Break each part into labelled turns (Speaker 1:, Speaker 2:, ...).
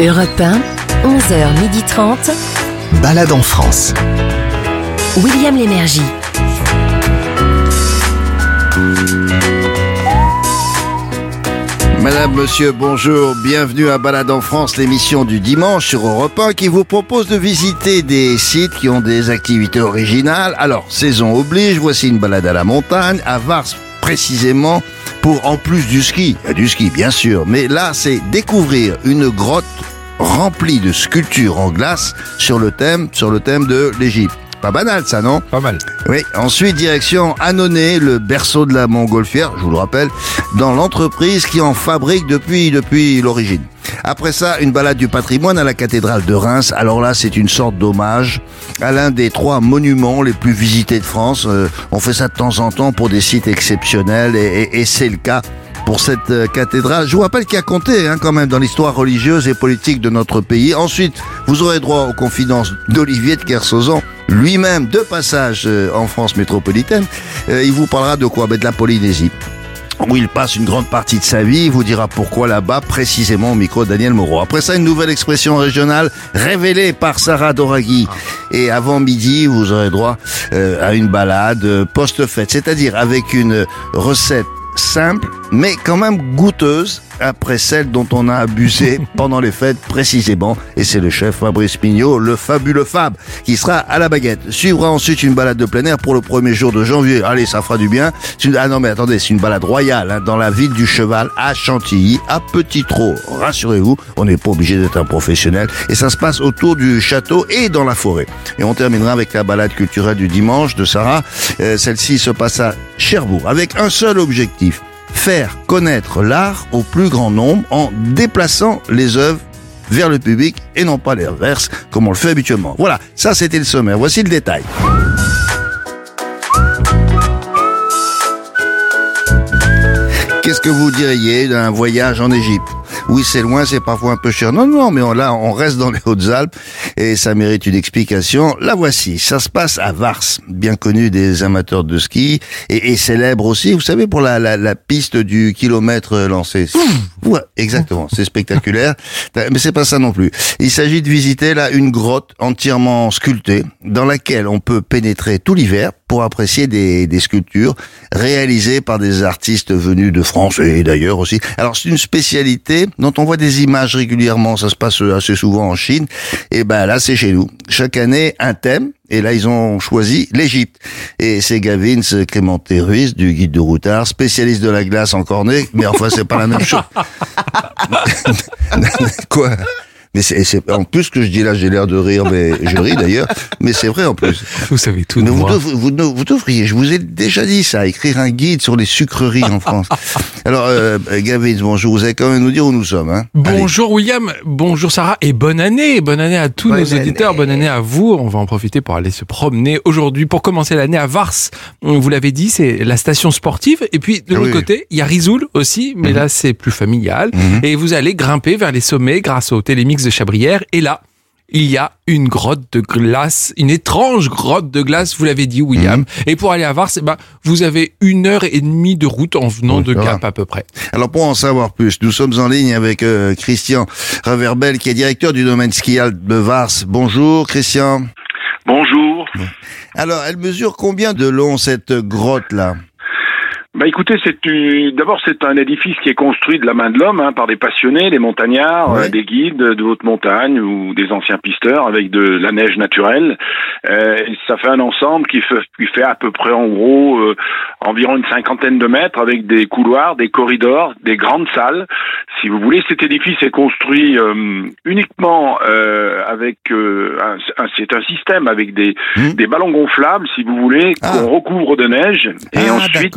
Speaker 1: Europe 1, 11h30.
Speaker 2: Balade en France.
Speaker 1: William Lémergie.
Speaker 3: Madame, monsieur, bonjour, bienvenue à Balade en France, l'émission du dimanche sur Europe 1 qui vous propose de visiter des sites qui ont des activités originales. Alors, saison oblige, voici une balade à la montagne, à Vars précisément, pour en plus du ski, il y a du ski bien sûr, mais là c'est découvrir une grotte remplie de sculptures en glace sur le thème, sur le thème de l'Égypte. Pas banal ça, non?
Speaker 4: Pas mal.
Speaker 3: Oui, ensuite direction Annonay, le berceau de la montgolfière, je vous le rappelle, dans l'entreprise qui en fabrique depuis depuis l'origine. Après ça, une balade du patrimoine à la cathédrale de Reims. Alors là, c'est une sorte d'hommage à l'un des trois monuments les plus visités de France. Euh, on fait ça de temps en temps pour des sites exceptionnels et, c'est le cas pour cette euh, cathédrale. Je vous rappelle qu'il a compté hein, quand même dans l'histoire religieuse et politique de notre pays. Ensuite, vous aurez droit aux confidences d'Olivier de Kersauzon, lui-même de passage euh, en France métropolitaine. Il vous parlera de quoi? Ben, De la Polynésie où il passe une grande partie de sa vie, il vous dira pourquoi là-bas, précisément au micro Daniel Moreau. Après ça, une nouvelle expression régionale révélée par Sarah Doraghi. Et avant midi, vous aurez droit euh, à une balade euh, post-fête, c'est-à-dire avec une recette simple, mais quand même goûteuse, après celle dont on a abusé pendant les fêtes précisément. Et c'est le chef Fabrice Pignot, le fabuleux Fab, qui sera à la baguette. Suivra ensuite une balade de plein air pour le premier jour de janvier. Allez, ça fera du bien. Une... Ah non, mais attendez, c'est une balade royale hein, dans la ville du Cheval, à Chantilly, à Petit Trot. Rassurez-vous, on n'est pas obligé d'être un professionnel. Et ça se passe autour du château et dans la forêt. Et on terminera avec la balade culturelle du dimanche de Sarah. Euh, Celle-ci se passe à Cherbourg, avec un seul objectif faire connaître l'art au plus grand nombre en déplaçant les œuvres vers le public et non pas l'inverse comme on le fait habituellement. Voilà, ça c'était le sommaire. Voici le détail. Qu'est-ce que vous diriez d'un voyage en Égypte? Oui, c'est loin, c'est parfois un peu cher. Non, non, mais on, là, on reste dans les Hautes-Alpes et ça mérite une explication. La voici. Ça se passe à Vars, bien connu des amateurs de ski et, et célèbre aussi, vous savez, pour la, la, la piste du kilomètre lancé. Ouais, exactement. C'est spectaculaire. Mais c'est pas ça non plus. Il s'agit de visiter là une grotte entièrement sculptée dans laquelle on peut pénétrer tout l'hiver pour apprécier des, des sculptures réalisées par des artistes venus de France et d'ailleurs aussi. Alors c'est une spécialité dont on voit des images régulièrement, ça se passe assez souvent en Chine, et ben là c'est chez nous. Chaque année un thème, et là ils ont choisi l'Égypte. Et c'est Gavin Clémenté Ruiz du guide de routard, spécialiste de la glace en cornet, mais enfin c'est pas la même chose. Quoi? Mais c'est, c'est- en plus que je dis là, j'ai l'air de rire, mais je ris d'ailleurs, mais c'est vrai en plus.
Speaker 4: Vous savez tout
Speaker 3: Mais
Speaker 4: de
Speaker 3: vous,
Speaker 4: moi.
Speaker 3: dev- vous, vous devriez, je vous ai déjà dit ça, écrire un guide sur les sucreries en France. Alors, euh, Gavin, bonjour, vous allez quand même nous dire où nous sommes. Hein? Allez.
Speaker 4: Bonjour William, bonjour Sarah et bonne année, bonne année à tous
Speaker 3: Bonne
Speaker 4: nos auditeurs, bonne année à vous. On va en profiter pour aller se promener aujourd'hui pour commencer l'année à Vars. Vous l'avez dit, c'est la station sportive et puis de
Speaker 3: Ah
Speaker 4: l'autre
Speaker 3: oui.
Speaker 4: côté, il y a Risoul aussi, mais là c'est plus familial
Speaker 3: Mhm.
Speaker 4: et vous allez grimper vers les sommets grâce au de Chabrières et là il y a une grotte de glace, une étrange grotte de glace, vous l'avez dit, William.
Speaker 3: Mhm.
Speaker 4: Et pour aller à Vars, eh ben, vous avez une heure et demie de route en venant
Speaker 3: Oui,
Speaker 4: de
Speaker 3: va.
Speaker 4: Gap à peu près.
Speaker 3: Alors, pour en savoir plus, nous sommes en ligne avec euh, Christian Reverbel, qui est directeur du domaine skial de Vars. Bonjour, Christian.
Speaker 5: Bonjour.
Speaker 3: Alors, elle mesure combien de long cette grotte-là?
Speaker 5: Bah écoutez, c'est une- d'abord c'est un édifice qui est construit de la main de l'homme hein, par des passionnés, des montagnards,
Speaker 3: Ouais.
Speaker 5: euh, des guides de haute montagne ou des anciens pisteurs avec de la neige naturelle. Euh, ça fait un ensemble qui fait, qui fait à peu près en gros euh, environ une cinquantaine de mètres avec des couloirs, des corridors, des grandes salles. Si vous voulez, cet édifice est construit euh, uniquement euh, avec euh, un, un- c'est un système avec des,
Speaker 3: Hmm.
Speaker 5: des ballons gonflables, si vous voulez,
Speaker 3: Ah.
Speaker 5: qu'on recouvre de neige et
Speaker 3: Ah,
Speaker 5: ensuite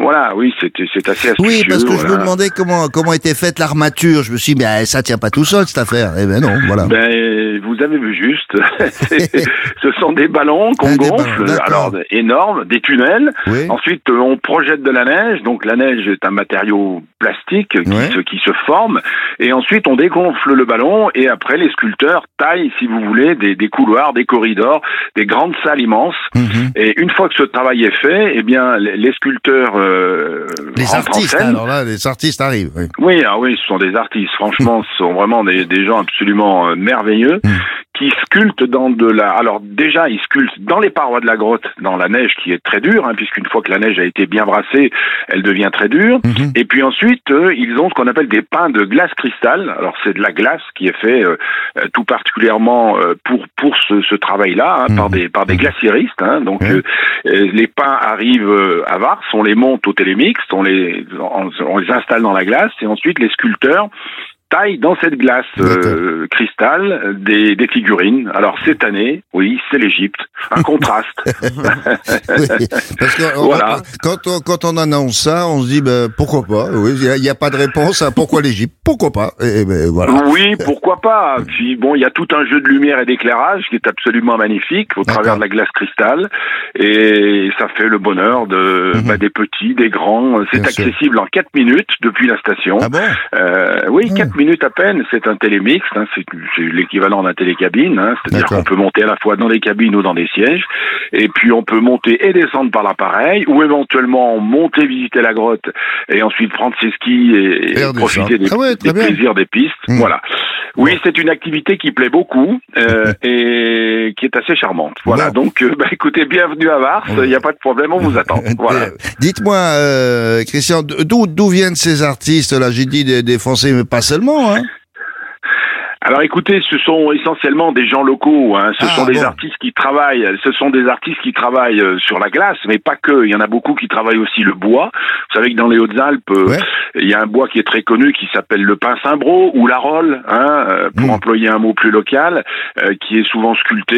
Speaker 5: voilà, oui, c'est assez astucieux.
Speaker 3: Oui, parce que je me demandais comment comment était faite l'armature. Je me suis dit, mais ça tient pas tout seul cette affaire. Eh ben non, voilà.
Speaker 5: Ben, vous avez vu juste. Ce sont des ballons qu'on
Speaker 3: Ah,
Speaker 5: gonfle,
Speaker 3: ballons,
Speaker 5: alors énormes, des tunnels.
Speaker 3: Oui.
Speaker 5: Ensuite, on projette de la neige. Donc, la neige est un matériau plastique qui,
Speaker 3: Ouais.
Speaker 5: se, qui se forme. Et ensuite, on dégonfle le ballon. Et après, les sculpteurs taillent, si vous voulez, des, des couloirs, des corridors, des grandes salles immenses.
Speaker 3: Mhm.
Speaker 5: Et une fois que ce travail est fait, eh bien, les sculpteurs euh,
Speaker 3: Les
Speaker 5: en
Speaker 3: artistes,
Speaker 5: scène.
Speaker 3: alors là, les artistes arrivent. oui.
Speaker 5: Oui, ah oui, ce sont des artistes. Franchement, ce sont vraiment des, des gens absolument euh, merveilleux
Speaker 3: Mm.
Speaker 5: Qui sculptent dans de la. Alors déjà, ils sculptent dans les parois de la grotte, dans la neige qui est très dure, hein, puisqu'une fois que la neige a été bien brassée, elle devient très dure.
Speaker 3: Mhm.
Speaker 5: Et puis ensuite, euh, ils ont ce qu'on appelle des pains de glace cristal. Alors c'est de la glace qui est fait euh, euh, tout particulièrement euh, pour pour ce, ce travail-là hein, par
Speaker 3: Mhm.
Speaker 5: des par des glaciéristes. hein. Donc euh, euh, les pains arrivent à Vars, on les monte au télémix, on les on, on les installe dans la glace et ensuite les sculpteurs taillent dans cette glace euh, cristal des, des figurines. Alors cette année, oui, c'est l'Égypte. Un contraste.
Speaker 3: Oui, parce que on-
Speaker 5: Voilà.
Speaker 3: quand, on, quand on annonce ça, on se dit ben, pourquoi pas? Oui, il n'y a, pas de réponse à pourquoi l'Égypte? Pourquoi pas? Et, ben, voilà.
Speaker 5: Oui, pourquoi pas? Puis bon, il y a tout un jeu de lumière et d'éclairage qui est absolument magnifique au travers de la glace cristal et ça fait le bonheur de bah, des petits, des grands. C'est
Speaker 3: sûr.
Speaker 5: accessible en 4 minutes depuis la station.
Speaker 3: Ah bon?
Speaker 5: Euh, oui,
Speaker 3: Hmm.
Speaker 5: 4 minutes à peine. C'est un télémix, hein, c'est l'équivalent d'un télécabine. Hein, C'est-à-dire qu'on peut monter à la fois dans les cabines ou dans des sièges. Et puis on peut monter et descendre par l'appareil ou éventuellement monter visiter la grotte et ensuite prendre ses skis et, profiter des,
Speaker 3: Ah ouais,
Speaker 5: des plaisirs des pistes.
Speaker 3: Hmm.
Speaker 5: Voilà. Oui, c'est une activité qui plaît beaucoup euh, et qui est assez charmante. Voilà.
Speaker 3: Bon.
Speaker 5: Donc, euh, bah, écoutez, bienvenue à Vars. Il n'y a pas de problème, on vous attend. Voilà.
Speaker 3: Dites-moi, euh, Christian, d'où viennent ces artistes là J'ai dit des, des Français, mais pas seulement. Hein
Speaker 5: Alors écoutez, ce sont essentiellement des gens locaux. Hein. Ce
Speaker 3: Ah,
Speaker 5: sont des
Speaker 3: bon.
Speaker 5: artistes qui travaillent. Ce sont des artistes qui travaillent euh, sur la glace, mais pas que. Il y en a beaucoup qui travaillent aussi le bois. Vous savez que dans les Hautes-Alpes, euh,
Speaker 3: Ouais.
Speaker 5: il y a un bois qui est très connu qui s'appelle le pin Saint-Bro ou la rolle, hein, euh, pour
Speaker 3: Mm.
Speaker 5: employer un mot plus local, euh, qui est souvent sculpté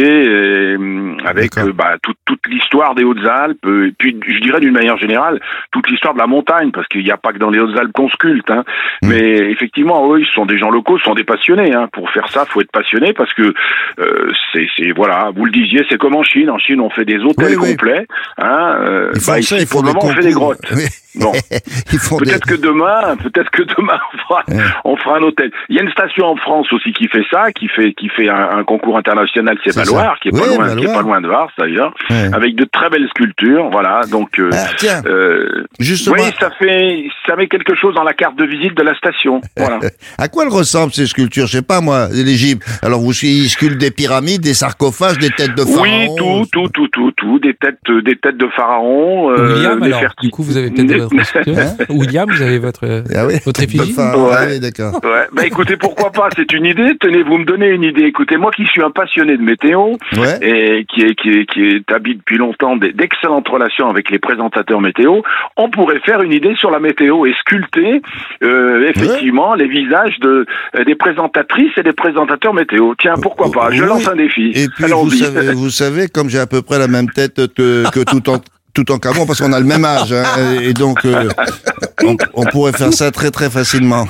Speaker 5: et, hum, avec euh, bah, toute, toute l'histoire des Hautes-Alpes. Et puis, je dirais d'une manière générale, toute l'histoire de la montagne, parce qu'il n'y a pas que dans les Hautes-Alpes qu'on sculpte. Hein.
Speaker 3: Mm.
Speaker 5: Mais effectivement, eux, ils sont des gens locaux, ce sont des passionnés. Hein. Pour faire ça, faut être passionné parce que euh, c'est, voilà, vous le disiez, c'est comme en Chine. En Chine, on fait des hôtels
Speaker 3: Oui, oui.
Speaker 5: complets. Hein. euh, bah, ici, pour le moment, on fait des grottes.
Speaker 3: Oui.
Speaker 5: Bon.
Speaker 3: Des...
Speaker 5: Peut-être que demain, peut-être que demain, on fera,
Speaker 3: Ouais.
Speaker 5: on fera un hôtel. Il y a une station en France aussi qui fait ça, qui fait, qui fait un, un concours international, c'est Valoir, qui est
Speaker 3: Oui,
Speaker 5: pas loin, qui est pas loin de Vars d'ailleurs,
Speaker 3: Ouais.
Speaker 5: avec de très belles sculptures. Voilà, donc. euh,
Speaker 3: Ah, tiens,
Speaker 5: euh,
Speaker 3: justement,
Speaker 5: oui, ça fait, ça met quelque chose dans la carte de visite de la station. Voilà.
Speaker 3: à quoi elles ressemblent ces sculptures? Je sais pas moi, l'Égypte. Alors vous ils sculptent des pyramides, des sarcophages, des têtes de pharaons.
Speaker 5: Oui, tout, tout, tout, tout, tout, des têtes, des têtes de pharaon. euh,
Speaker 4: William,
Speaker 5: des
Speaker 4: alors, du coup, vous avez peut-être votre
Speaker 3: Hein
Speaker 4: William, vous avez votre,
Speaker 3: Ah oui.
Speaker 4: votre effigie
Speaker 3: Pharaon,
Speaker 5: Ouais.
Speaker 3: ah oui, d'accord.
Speaker 5: Ouais, bah écoutez, pourquoi pas, c'est une idée. Tenez, vous me donnez une idée. Écoutez, moi qui suis un passionné de météo
Speaker 3: Ouais.
Speaker 5: et qui est qui est qui est établi depuis longtemps d'excellentes relations avec les présentateurs météo, on pourrait faire une idée sur la météo et sculpter euh, effectivement les visages de euh, des présentatrices et des présentateurs météo. Tiens, pourquoi pas Je
Speaker 3: Oui.
Speaker 5: lance un défi.
Speaker 3: Et puis vous savez, vous savez, comme j'ai à peu près la même tête que, que tout en tout en camon, parce qu'on a le même âge, hein, et donc euh, on, on pourrait faire ça très très facilement.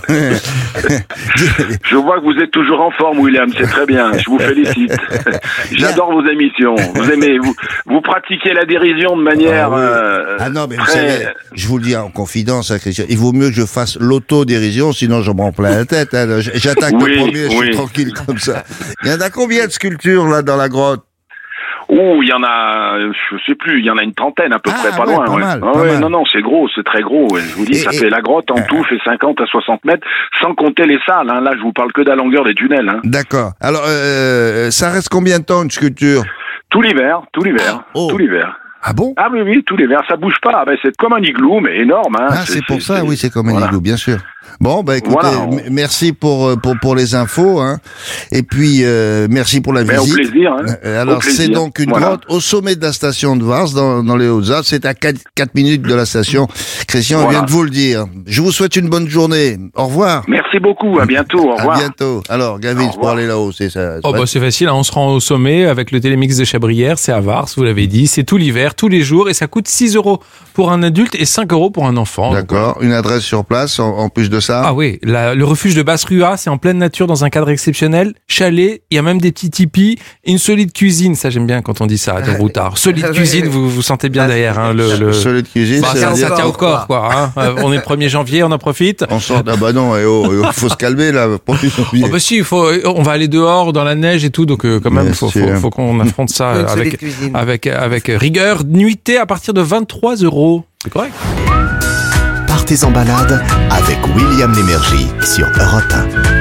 Speaker 5: Je vois que vous êtes toujours en forme, William. C'est très bien. Je vous félicite. J'adore vos émissions. Vous aimez, vous, vous pratiquez la dérision de manière.
Speaker 3: Ah oui.
Speaker 5: euh,
Speaker 3: Ah non, mais vous savez, je vous le dis en confidence, hein, Christian, il vaut mieux que je fasse l'autodérision, sinon je m'en plein la tête. hein. J'attaque
Speaker 5: Oui,
Speaker 3: le premier, je suis tranquille comme ça. Il y en a combien de sculptures là dans la grotte?
Speaker 5: Oh, il y en a, je sais plus, il y en a une trentaine à peu
Speaker 3: Ah,
Speaker 5: près, pas
Speaker 3: ouais,
Speaker 5: loin.
Speaker 3: pas
Speaker 5: ouais.
Speaker 3: mal,
Speaker 5: Ah
Speaker 3: pas
Speaker 5: ouais,
Speaker 3: mal.
Speaker 5: non, non, c'est gros, c'est très gros. Je vous dis,
Speaker 3: Et-
Speaker 5: ça
Speaker 3: et-
Speaker 5: fait la grotte en tout fait 50 à 60 mètres, sans compter les salles. Hein. Là, je vous parle que de la longueur des tunnels. Hein.
Speaker 3: D'accord. Alors, euh, ça reste combien de temps une sculpture?
Speaker 5: Tout l'hiver, tout l'hiver,
Speaker 3: Oh.
Speaker 5: tout l'hiver.
Speaker 3: Ah bon?
Speaker 5: Ah oui, oui, tout l'hiver, ça bouge pas. Ah ben, c'est comme un igloo, mais énorme. Hein.
Speaker 3: Ah, c'est pour ça, oui, c'est comme un
Speaker 5: voilà.
Speaker 3: igloo, bien sûr. Bon, bah écoutez,
Speaker 5: Voilà.
Speaker 3: merci pour, euh, pour, pour les infos, hein. Et puis, euh, merci pour la
Speaker 5: Mais au
Speaker 3: visite.
Speaker 5: plaisir. Hein.
Speaker 3: Euh, Alors,
Speaker 5: Au
Speaker 3: c'est donc une
Speaker 5: Voilà.
Speaker 3: grotte au sommet de la station de Vars, dans, dans les Hautes-Alpes. C'est à 4, minutes de la station. Christian
Speaker 5: Voilà.
Speaker 3: vient de vous le dire. Je vous souhaite une bonne journée. Au revoir.
Speaker 5: Merci beaucoup, à bientôt, au
Speaker 3: À
Speaker 5: revoir.
Speaker 3: bientôt. Alors, Gavin,
Speaker 5: Au
Speaker 3: pour aller là-haut, c'est ça.
Speaker 4: Oh bah c'est facile, hein, on se rend au sommet avec le télémix de Chabrières, c'est à Vars, vous l'avez dit, c'est tout l'hiver, tous les jours et ça coûte 6 euros pour un adulte et 5 euros pour un enfant.
Speaker 3: D'accord. Une adresse sur place, en, en plus de ça.
Speaker 4: Ah oui, la- le refuge de Basse-Rua, c'est en pleine nature dans un cadre exceptionnel. Chalet, il y a même des petits tipis, une solide cuisine, ça j'aime bien quand on dit ça, de routard. Solide cuisine, vous vous sentez bien derrière hein, le, le...
Speaker 3: Solide cuisine,
Speaker 4: Bah,
Speaker 3: ça
Speaker 4: tient au corps quoi. hein. Euh, on est le 1er janvier, on en profite.
Speaker 3: on sort ah bah non, et oh, et oh, faut se calmer là.
Speaker 4: Oh bah si, il faut, on va aller dehors dans la neige et tout, donc euh, quand même,
Speaker 3: Bien
Speaker 4: faut,
Speaker 3: sûr.
Speaker 4: faut, faut qu'on affronte ça avec,
Speaker 6: cuisine.
Speaker 4: avec, avec rigueur. Nuitée à partir de 23 euros. C'est correct.
Speaker 2: Partez en balade avec William Lémergie sur Europe 1.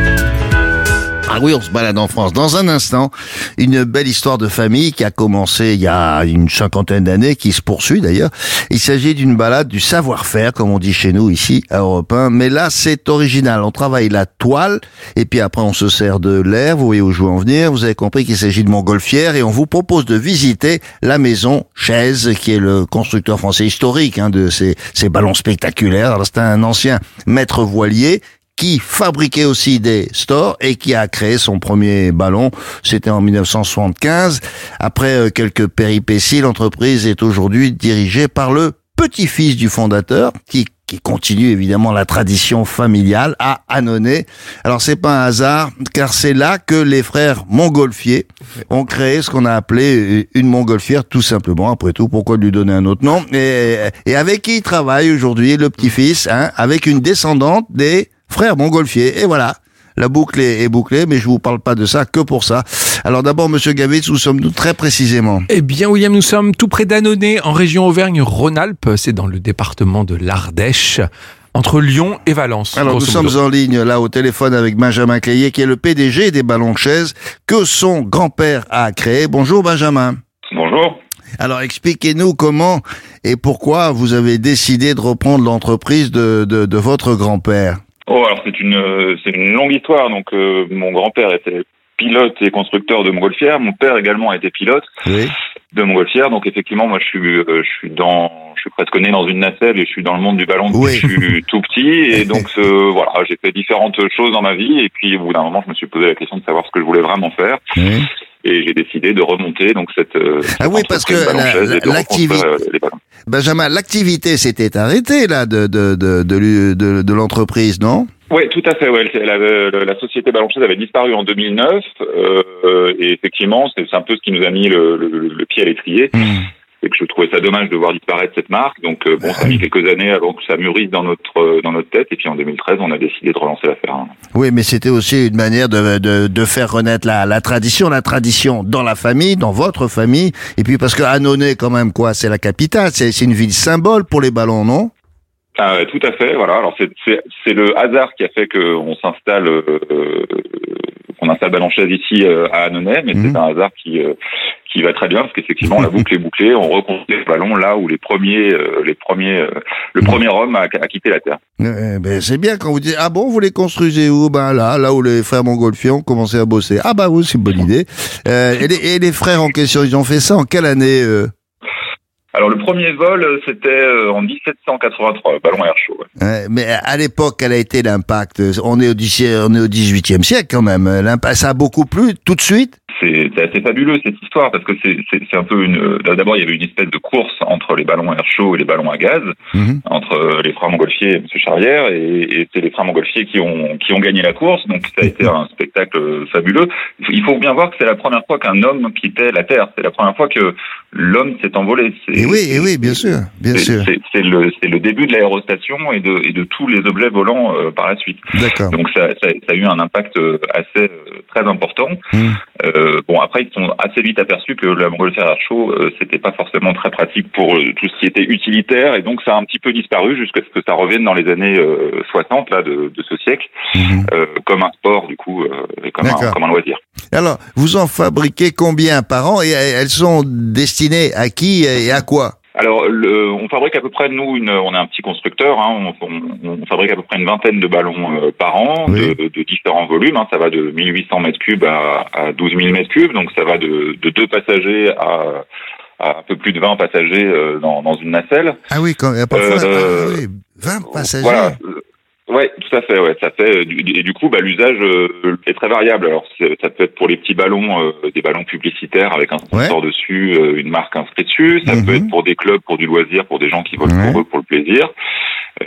Speaker 3: Ah oui, on se balade en France. Dans un instant, une belle histoire de famille qui a commencé il y a une cinquantaine d'années, qui se poursuit d'ailleurs. Il s'agit d'une balade du savoir-faire, comme on dit chez nous ici à Europe 1. Mais là, c'est original. On travaille la toile et puis après on se sert de l'air. Vous voyez où je veux en venir. Vous avez compris qu'il s'agit de Montgolfière et on vous propose de visiter la maison Chaise, qui est le constructeur français historique hein, de ces, ces ballons spectaculaires. C'est un ancien maître voilier qui fabriquait aussi des stores et qui a créé son premier ballon. C'était en 1975. Après euh, quelques péripéties, l'entreprise est aujourd'hui dirigée par le petit-fils du fondateur qui qui continue évidemment la tradition familiale à Annonay. Alors c'est pas un hasard car c'est là que les frères Montgolfier ont créé ce qu'on a appelé une montgolfière tout simplement. Après tout, pourquoi lui donner un autre nom? Et, et avec qui il travaille aujourd'hui le petit-fils, hein, avec une descendante des frère Montgolfier. Et voilà. La boucle est bouclée, mais je vous parle pas de ça que pour ça. Alors d'abord, Monsieur Gavitz, où sommes-nous très précisément?
Speaker 4: Eh bien, William, nous sommes tout près d'Annonay, en région Auvergne-Rhône-Alpes. C'est dans le département de l'Ardèche, entre Lyon et Valence.
Speaker 3: Alors nous sommes
Speaker 4: modo.
Speaker 3: en ligne là au téléphone avec Benjamin Clayet, qui est le PDG des ballons de chaise que son grand-père a créé. Bonjour Benjamin.
Speaker 5: Bonjour.
Speaker 3: Alors expliquez-nous comment et pourquoi vous avez décidé de reprendre l'entreprise de, de, de votre grand-père.
Speaker 6: Oh, alors c'est une euh, c'est une longue histoire. Donc euh, mon grand-père était pilote et constructeur de montgolfière. Mon père également était pilote
Speaker 3: Oui.
Speaker 6: de montgolfière. Donc effectivement, moi je suis euh, je suis dans je suis presque né dans une nacelle et je suis dans le monde du ballon depuis
Speaker 3: Oui.
Speaker 6: que je suis tout petit. Et donc euh, voilà, j'ai fait différentes choses dans ma vie. Et puis au bout d'un moment, je me suis posé la question de savoir ce que je voulais vraiment faire.
Speaker 3: oui.
Speaker 6: Et j'ai décidé de remonter donc cette euh,
Speaker 3: Ah oui, parce que
Speaker 6: ballon
Speaker 3: la- Benjamin, l'activité s'était arrêtée là de de de de, de, l'entreprise, non?
Speaker 6: Oui, tout à fait. Ouais. La, la société Ballonchaise avait disparu en 2009 euh, et effectivement, c'est un peu ce qui nous a mis le, le- le pied à l'étrier. Et que je trouvais ça dommage de voir disparaître cette marque. Donc euh, bon, ça a mis quelques années avant que ça mûrisse dans notre euh, dans notre tête. Et puis en 2013, on a décidé de relancer l'affaire. hein.
Speaker 3: Oui, mais c'était aussi une manière de, de, de faire renaître la, la tradition, la tradition dans la famille, dans votre famille. Et puis parce que Annonay, quand même, quoi, c'est la capitale, c'est c'est une ville symbole pour les ballons, non?
Speaker 6: Ah, tout à fait. Voilà. Alors c'est c'est c'est le hasard qui a fait qu'on s'installe euh, qu'on installe Ballonchaise ici euh, à Annonay, mais
Speaker 3: Mhm.
Speaker 6: c'est un hasard qui euh, qui va très bien parce qu'effectivement la boucle est bouclée. On reconstruit le ballon là où les premiers euh, les premiers euh, le premier homme a, a quitté la terre.
Speaker 3: Eh ben, C'est bien quand vous dites, ah bon, vous les construisez où? Ben là, là où les frères Montgolfier ont commencé à bosser. Ah bah oui, c'est une bonne idée. Euh, et, les, et les frères en question, ils ont fait ça en quelle année euh
Speaker 6: Alors le premier vol euh, c'était euh, en 1783, le ballon à air chaud. ouais.
Speaker 3: Ouais, mais à l'époque, quel a été l'impact On est au on est au 18e siècle quand même. L'impact, ça a beaucoup plu tout de suite?
Speaker 6: C'est assez fabuleux cette histoire parce que c'est un peu une. D'abord il y avait une espèce de course entre les ballons à air chaud et les ballons à gaz.
Speaker 3: Mhm.
Speaker 6: entre euh, les frères Montgolfier et M. Charrière, et, et c'est les frères Montgolfier qui ont qui ont gagné la course. Donc ça a été un spectacle fabuleux. Il faut bien voir que c'est la première fois qu'un homme quittait la Terre. C'est la première fois que l'homme s'est envolé.
Speaker 3: Et oui, et oui, bien sûr, bien sûr.
Speaker 6: c'est- le c'est le début de l'aérostation et de et de tous les objets volants euh, par la suite.
Speaker 3: D'accord.
Speaker 6: Donc ça, ça, ça a eu un impact euh, assez euh, très important.
Speaker 3: Mhm.
Speaker 6: Euh, bon après ils sont assez vite aperçus que la montgolfière à air chaud euh, c'était pas forcément très pratique pour euh, tout ce qui était utilitaire et donc ça a un petit peu disparu jusqu'à ce que ça revienne dans les années euh, 60 là de, de ce siècle
Speaker 3: Mhm.
Speaker 6: euh, comme un sport du coup euh, et comme un, comme un loisir.
Speaker 3: Alors, vous en fabriquez combien par an et euh, elles sont destinées à qui et à quoi?
Speaker 6: Alors, le, on fabrique à peu près, nous, une, on est un petit constructeur, hein, on, on- on fabrique à peu près une vingtaine de ballons euh, par an,
Speaker 3: Oui.
Speaker 6: de, de différents volumes. hein, ça va de 1800 mètres cubes à, à 12 000 mètres cubes, donc ça va de, de deux passagers à, à un peu plus de 20 passagers euh, dans, dans une nacelle.
Speaker 3: Ah oui, quand, parfois,
Speaker 6: Euh,
Speaker 3: ah oui, 20 passagers.
Speaker 6: Voilà. Ouais, tout à fait. Ouais, ça fait. euh, Et du coup, bah, l'usage euh, est très variable. Alors, ça peut être pour les petits ballons, euh, des ballons publicitaires avec un sponsor dessus, euh, une marque inscrite dessus. Ça
Speaker 3: Mhm.
Speaker 6: peut être pour des clubs, pour du loisir, pour des gens qui volent
Speaker 3: Ouais.
Speaker 6: pour eux, pour le plaisir.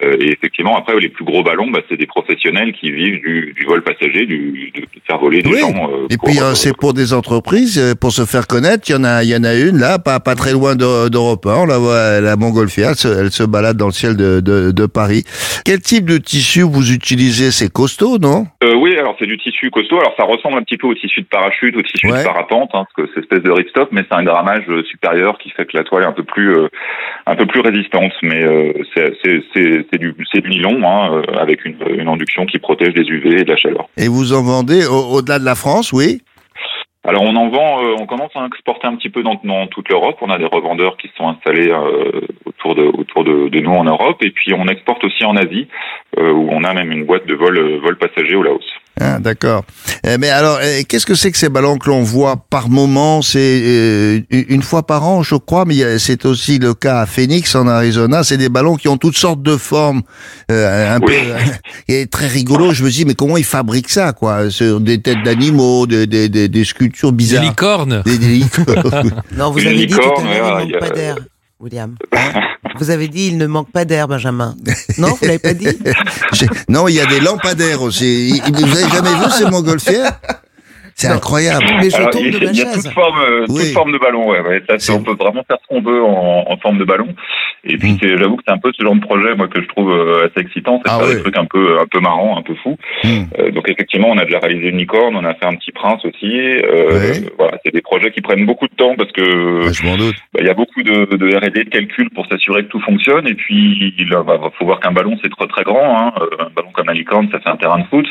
Speaker 6: Euh, et effectivement, après, les plus gros ballons, bah, c'est des professionnels qui vivent du, du vol passager, du, de, faire voler des
Speaker 3: Oui.
Speaker 6: gens. euh,
Speaker 3: Et puis euh,
Speaker 6: euh,
Speaker 3: c'est pour des entreprises, pour se faire connaître. Il y en a, il y en a une là, pas pas très loin de- d'Europe 1. On la voit, la Montgolfière, elle se, elle se balade dans le ciel de, de, de Paris. Quel type de tissu tissu que vous utilisez, c'est costaud, non?
Speaker 6: Euh, oui, alors c'est du tissu costaud. Alors ça ressemble un petit peu au tissu de parachute, au tissu
Speaker 3: Ouais.
Speaker 6: de parapente, hein, parce que c'est espèce de ripstop, mais c'est un grammage euh, supérieur qui fait que la toile est un peu plus, euh, un peu plus résistante. Mais euh, c'est du du nylon hein, avec une, une induction qui protège des UV et de la chaleur.
Speaker 3: Et vous en vendez au- au-delà de la France, oui?
Speaker 6: Alors on en vend, euh, on commence à exporter un petit peu dans, dans toute l'Europe. On a des revendeurs qui sont installés euh, autour de autour de, nous en Europe, et puis on exporte aussi en Asie, euh, où on a même une boîte de vol vol passager au Laos.
Speaker 3: Ah, d'accord. Eh, mais alors, eh, qu'est-ce que c'est que ces ballons que l'on voit par moment? C'est euh, une fois par an, je crois, mais c'est aussi le cas à Phoenix, en Arizona. C'est des ballons qui ont toutes sortes de formes, euh, un
Speaker 6: Oui.
Speaker 3: peu, et très rigolo. Je me dis, mais comment ils fabriquent ça, quoi? Sur des têtes d'animaux, des, des, des, des sculptures
Speaker 4: Des
Speaker 3: bizarres.
Speaker 4: licornes.
Speaker 3: Des, des licornes.
Speaker 7: Non, vous avez dit tout à l'heure, il manque pas d'air, William. Vous avez dit il ne manque pas d'air, Benjamin. Non, vous l'avez pas dit
Speaker 3: non, il y a des lampadaires aussi. Vous avez jamais vu ces montgolfières C'est incroyable.
Speaker 7: Mais je
Speaker 6: Alors,
Speaker 7: tombe
Speaker 6: il
Speaker 7: de
Speaker 6: y a,
Speaker 7: ma
Speaker 6: il y a
Speaker 7: chaise.
Speaker 6: toute forme, euh, toute
Speaker 3: Oui.
Speaker 6: forme de ballon. Ouais, ouais. Ça,
Speaker 3: C'est-
Speaker 6: on peut vraiment faire ce qu'on veut en, en forme de ballon. Et puis,
Speaker 3: Mm.
Speaker 6: c'est- j'avoue que c'est un peu ce genre de projet, moi, que je trouve euh, assez excitant, c'est
Speaker 3: Ah
Speaker 6: des trucs un peu, un peu marrants, un peu fous.
Speaker 3: Mm.
Speaker 6: Euh, donc, effectivement, on a déjà réalisé une licorne, on a fait un petit prince aussi. Euh,
Speaker 3: Ouais.
Speaker 6: Voilà, c'est des projets qui prennent beaucoup de temps parce que
Speaker 3: Ouais, je m'en doute.
Speaker 6: bah, il y a beaucoup de, de R&D, de calculs pour s'assurer que tout fonctionne. Et puis, il va- va- faut voir qu'un ballon, c'est très très grand. Hein. Euh, Un ballon comme la licorne, ça fait un terrain de foot.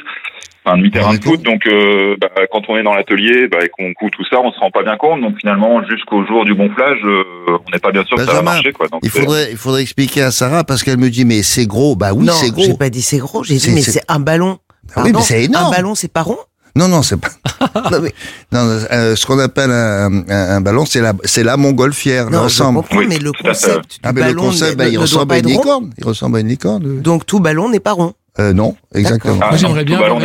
Speaker 6: Enfin, un demi-terrain
Speaker 3: Ouais,
Speaker 6: de foot. Donc, euh, bah, quand on est dans l'atelier bah, et qu'on coud tout ça, on se rend pas bien compte. Donc, finalement, jusqu'au jour du gonflage, euh, on n'est pas bien sûr que ça va
Speaker 3: Benjamin,
Speaker 6: marcher. Quoi. Donc,
Speaker 3: Il
Speaker 6: c'est-
Speaker 3: faudrait, il faudrait expliquer à Sarah parce qu'elle me dit mais c'est gros. Bah oui, c'est gros.
Speaker 7: j'ai pas dit c'est gros, j'ai dit mais
Speaker 3: c'est-
Speaker 7: un ballon.
Speaker 3: Ah oui,
Speaker 7: Pardon,
Speaker 3: mais c'est énorme.
Speaker 7: Un ballon, c'est pas rond
Speaker 3: Non, non, c'est pas.
Speaker 7: Non, mais,
Speaker 3: Non, euh, ce qu'on appelle un, un, un ballon, c'est la, c'est la montgolfière,
Speaker 7: non, je
Speaker 3: l'ensemble.
Speaker 6: Oui,
Speaker 7: mais le concept du
Speaker 3: Ah le
Speaker 7: ballon
Speaker 3: concept,
Speaker 7: ne,
Speaker 3: bah,
Speaker 7: ne
Speaker 3: il
Speaker 7: doit
Speaker 3: ressemble
Speaker 7: pas
Speaker 3: à une licorne. Il ressemble à une licorne.
Speaker 7: Donc tout ballon n'est pas rond.
Speaker 3: Euh, non, exactement.
Speaker 6: Ah,
Speaker 4: j'aimerais bien
Speaker 6: ballon.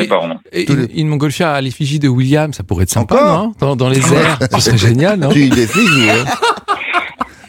Speaker 4: Et une, une montgolfière à l'effigie de William, ça pourrait être sympa,
Speaker 3: Encore
Speaker 4: non dans, dans les airs, ce serait génial, non
Speaker 3: Tu défies, vous, hein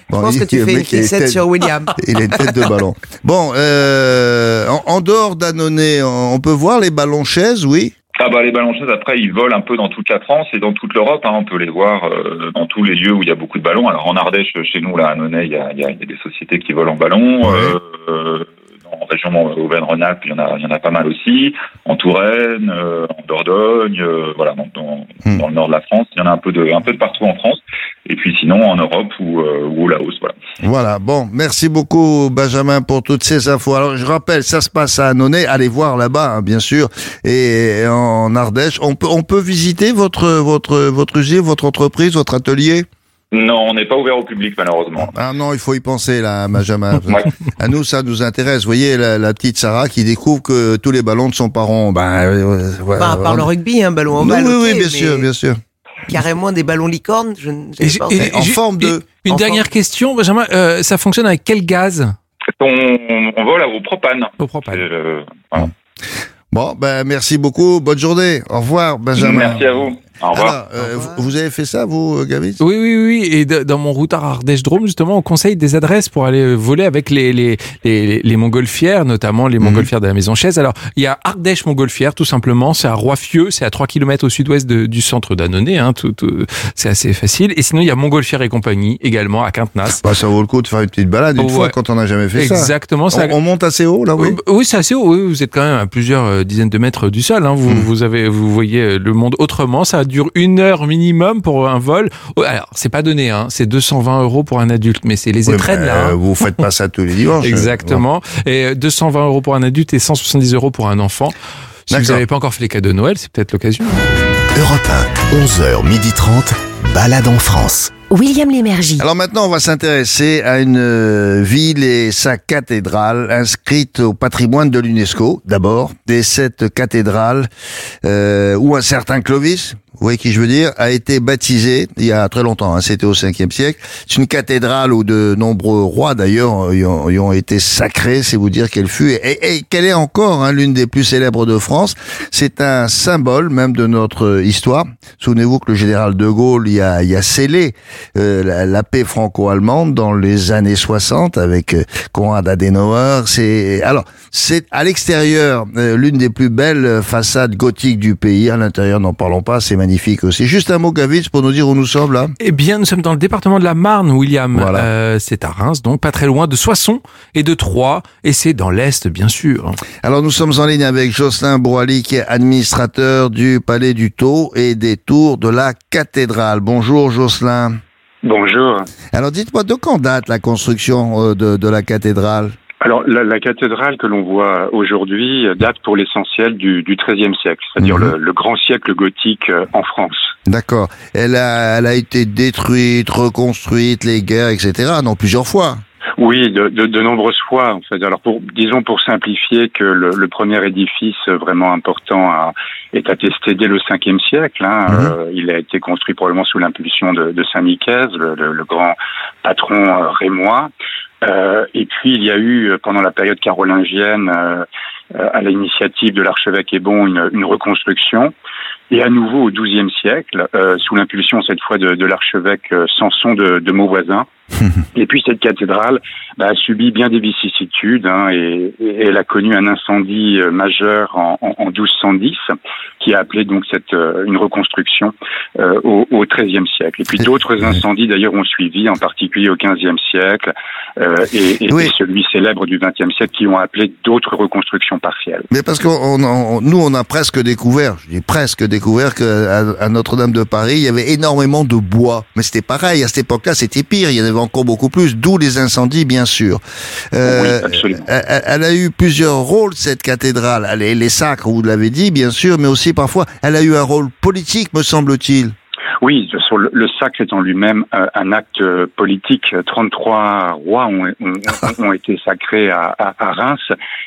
Speaker 7: Je
Speaker 3: Bon,
Speaker 7: pense
Speaker 3: il-
Speaker 7: que tu fais une fixette
Speaker 3: tête-
Speaker 7: sur William.
Speaker 3: Il est tête de ballon. Bon, euh, en, en dehors d'Annonay, on peut voir les ballons chaises, oui
Speaker 6: Ah bah les ballons chaises après ils volent un peu dans toute la France et dans toute l'Europe. Hein. On peut les voir euh, dans tous les lieux où il y a beaucoup de ballons. Alors en Ardèche, chez nous là à Nonay, il y a, il y a- il y a des sociétés qui volent en ballon.
Speaker 3: Ouais.
Speaker 6: Euh, euh, en région Auvergne-Rhône-Alpes, il y en a, il y en a pas mal aussi. En Touraine, euh, en Dordogne, euh, voilà, dans, dans,
Speaker 3: Hmm.
Speaker 6: dans le nord de la France, il y en a un peu de, un peu de partout en France. Et puis sinon en Europe ou, euh, ou au Laos, voilà.
Speaker 3: Voilà, bon, merci beaucoup Benjamin pour toutes ces infos. Alors je rappelle, ça se passe à Annonay, allez voir là-bas, hein, bien sûr, et en Ardèche. On peut, on peut visiter votre, votre, votre usine, votre entreprise, votre atelier?
Speaker 6: Non, on n'est pas ouvert au public malheureusement.
Speaker 3: Ah non, il faut y penser là, Benjamin.
Speaker 6: Ouais.
Speaker 3: À nous, ça nous intéresse. Vous voyez, la, la petite Sarah qui découvre que tous les ballons ne sont pas ronds. Ben, euh, ouais,
Speaker 7: Enfin, par le rugby, un ballon en
Speaker 3: Non,
Speaker 7: balle.
Speaker 3: oui, oui, bien
Speaker 7: mais
Speaker 3: sûr, bien sûr.
Speaker 7: Carrément des ballons licornes, je ne
Speaker 4: Et
Speaker 7: j'avais
Speaker 4: j'ai-
Speaker 7: pas
Speaker 4: et-
Speaker 3: En forme de-
Speaker 4: Une
Speaker 3: en
Speaker 4: dernière question, Benjamin, euh, ça fonctionne avec quel gaz?
Speaker 6: On, on vole au propane.
Speaker 4: Au propane.
Speaker 6: Le- voilà.
Speaker 3: Bon, ben, merci beaucoup. Bonne journée. Au revoir, Benjamin.
Speaker 6: Merci à vous. Au revoir.
Speaker 3: Alors, euh,
Speaker 7: Au revoir.
Speaker 3: vous avez fait ça, vous, euh, Gavis?
Speaker 4: Oui, oui, oui. Et de- dans mon routard Ardèche Drôme, justement, on conseille des adresses pour aller voler avec les, les, les, les montgolfières, notamment les montgolfières de la Maison Chaise. Alors, il y a Ardèche Montgolfière, tout simplement. C'est à Roifieux. C'est à 3 km au sud-ouest du centre d'Annonay. Hein, tout, tout- c'est assez facile. Et sinon, il y a Montgolfière et compagnie, également, à Quintenas.
Speaker 3: bah, Ça vaut le coup de faire une petite balade une
Speaker 4: Ouais.
Speaker 3: fois quand on n'a jamais fait ça.
Speaker 4: Exactement. ça-
Speaker 3: On, on monte assez haut, là, oui?
Speaker 4: Euh, Oui, c'est assez haut. Oui, vous êtes quand même à plusieurs euh, dizaines de mètres du sol. Hein. Vous,
Speaker 3: Mm.
Speaker 4: vous avez, vous voyez euh, le monde autrement. Ça dure une heure minimum pour un vol. Alors, c'est pas donné. Hein. C'est 220 euros pour un adulte, mais c'est les
Speaker 3: Oui,
Speaker 4: étrennes là.
Speaker 3: euh,
Speaker 4: hein.
Speaker 3: Vous faites pas ça tous les dimanches.
Speaker 4: Exactement. Et euh, 220 euros pour un adulte et 170 euros pour un enfant. Si vous n'avez pas encore fait les cadeaux de Noël, c'est peut-être l'occasion.
Speaker 2: Europe 1, 11h30, balade en France.
Speaker 1: William Lémergie.
Speaker 3: Alors maintenant, on va s'intéresser à une euh, ville et sa cathédrale inscrite au patrimoine de l'UNESCO, d'abord. Et cette cathédrale, euh, où un certain Clovis, vous voyez qui je veux dire, a été baptisé il y a très longtemps, hein, c'était au 5e siècle. C'est une cathédrale où de nombreux rois d'ailleurs y ont, été sacrés, c'est vous dire qu'elle fut, et, et qu'elle est encore hein, l'une des plus célèbres de France. C'est un symbole même de notre histoire. Souvenez-vous que le général de Gaulle y a, y a scellé euh, la, la paix franco-allemande dans les années 60 avec euh, Konrad Adenauer. C'est alors c'est à l'extérieur euh, l'une des plus belles façades gothiques du pays. À l'intérieur, n'en parlons pas, c'est magnifique aussi. Juste un mot, Gavitz, pour nous dire où nous sommes là.
Speaker 4: Eh bien, nous sommes dans le département de la Marne, William.
Speaker 3: Voilà.
Speaker 4: Euh, c'est à Reims, donc pas très loin de Soissons et de Troyes, et c'est dans l'Est, bien sûr.
Speaker 3: Alors nous sommes en ligne avec Jocelyn Broali qui est administrateur du Palais du Tau et des tours de la cathédrale. Bonjour Jocelyn.
Speaker 8: Bonjour.
Speaker 3: Alors dites-moi de quand date la construction euh, de, de la cathédrale?
Speaker 8: Alors, la, la cathédrale que l'on voit aujourd'hui date pour l'essentiel du, du XIIIe siècle, c'est-à-dire
Speaker 3: Mhm.
Speaker 8: le, le grand siècle gothique euh, en France.
Speaker 3: D'accord. Elle a, elle a été détruite, reconstruite, les guerres, etc. Non, plusieurs fois.
Speaker 8: Oui, de, de, de nombreuses fois. En fait. Alors, pour, disons pour simplifier que le, le premier édifice vraiment important a- est attesté dès le 5e siècle. Hein.
Speaker 3: Mhm.
Speaker 8: Euh, il a été construit probablement sous l'impulsion de, de Saint Michel, le, le- le grand patron euh, rémois. Euh, et puis il y a eu euh, pendant la période carolingienne, euh, à l'initiative de l'archevêque Hébon, une, une reconstruction. Et à nouveau au XIIe siècle, euh, sous l'impulsion cette fois de, de l'archevêque Samson de, de Mauvoisin. et puis cette cathédrale bah, a subi bien des vicissitudes hein, et, et elle a connu un incendie euh, majeur en, en, en 1210 qui a appelé donc cette euh, une reconstruction euh, au, au XIIIe siècle. Et puis d'autres incendies d'ailleurs ont suivi, en particulier au XVe siècle euh, et, et,
Speaker 3: Oui.
Speaker 8: et celui célèbre du XXe siècle qui ont appelé d'autres reconstructions partielles.
Speaker 3: Mais parce que nous, on a presque découvert, je dis presque découvert qu'à à Notre-Dame de Paris, il y avait énormément de bois. Mais c'était pareil, à cette époque-là, c'était pire, il y en encore beaucoup plus, d'où les incendies, bien sûr. Euh,
Speaker 8: Oui, absolument.
Speaker 3: Elle, elle a eu plusieurs rôles, cette cathédrale. Elle est les sacres, vous l'avez dit, bien sûr, mais aussi parfois, elle a eu un rôle politique, me semble-t-il.
Speaker 8: Oui, sur le, le sacre est en lui-même euh, un acte euh, politique. 33 rois ont, ont, ont été sacrés à, à, à Reims.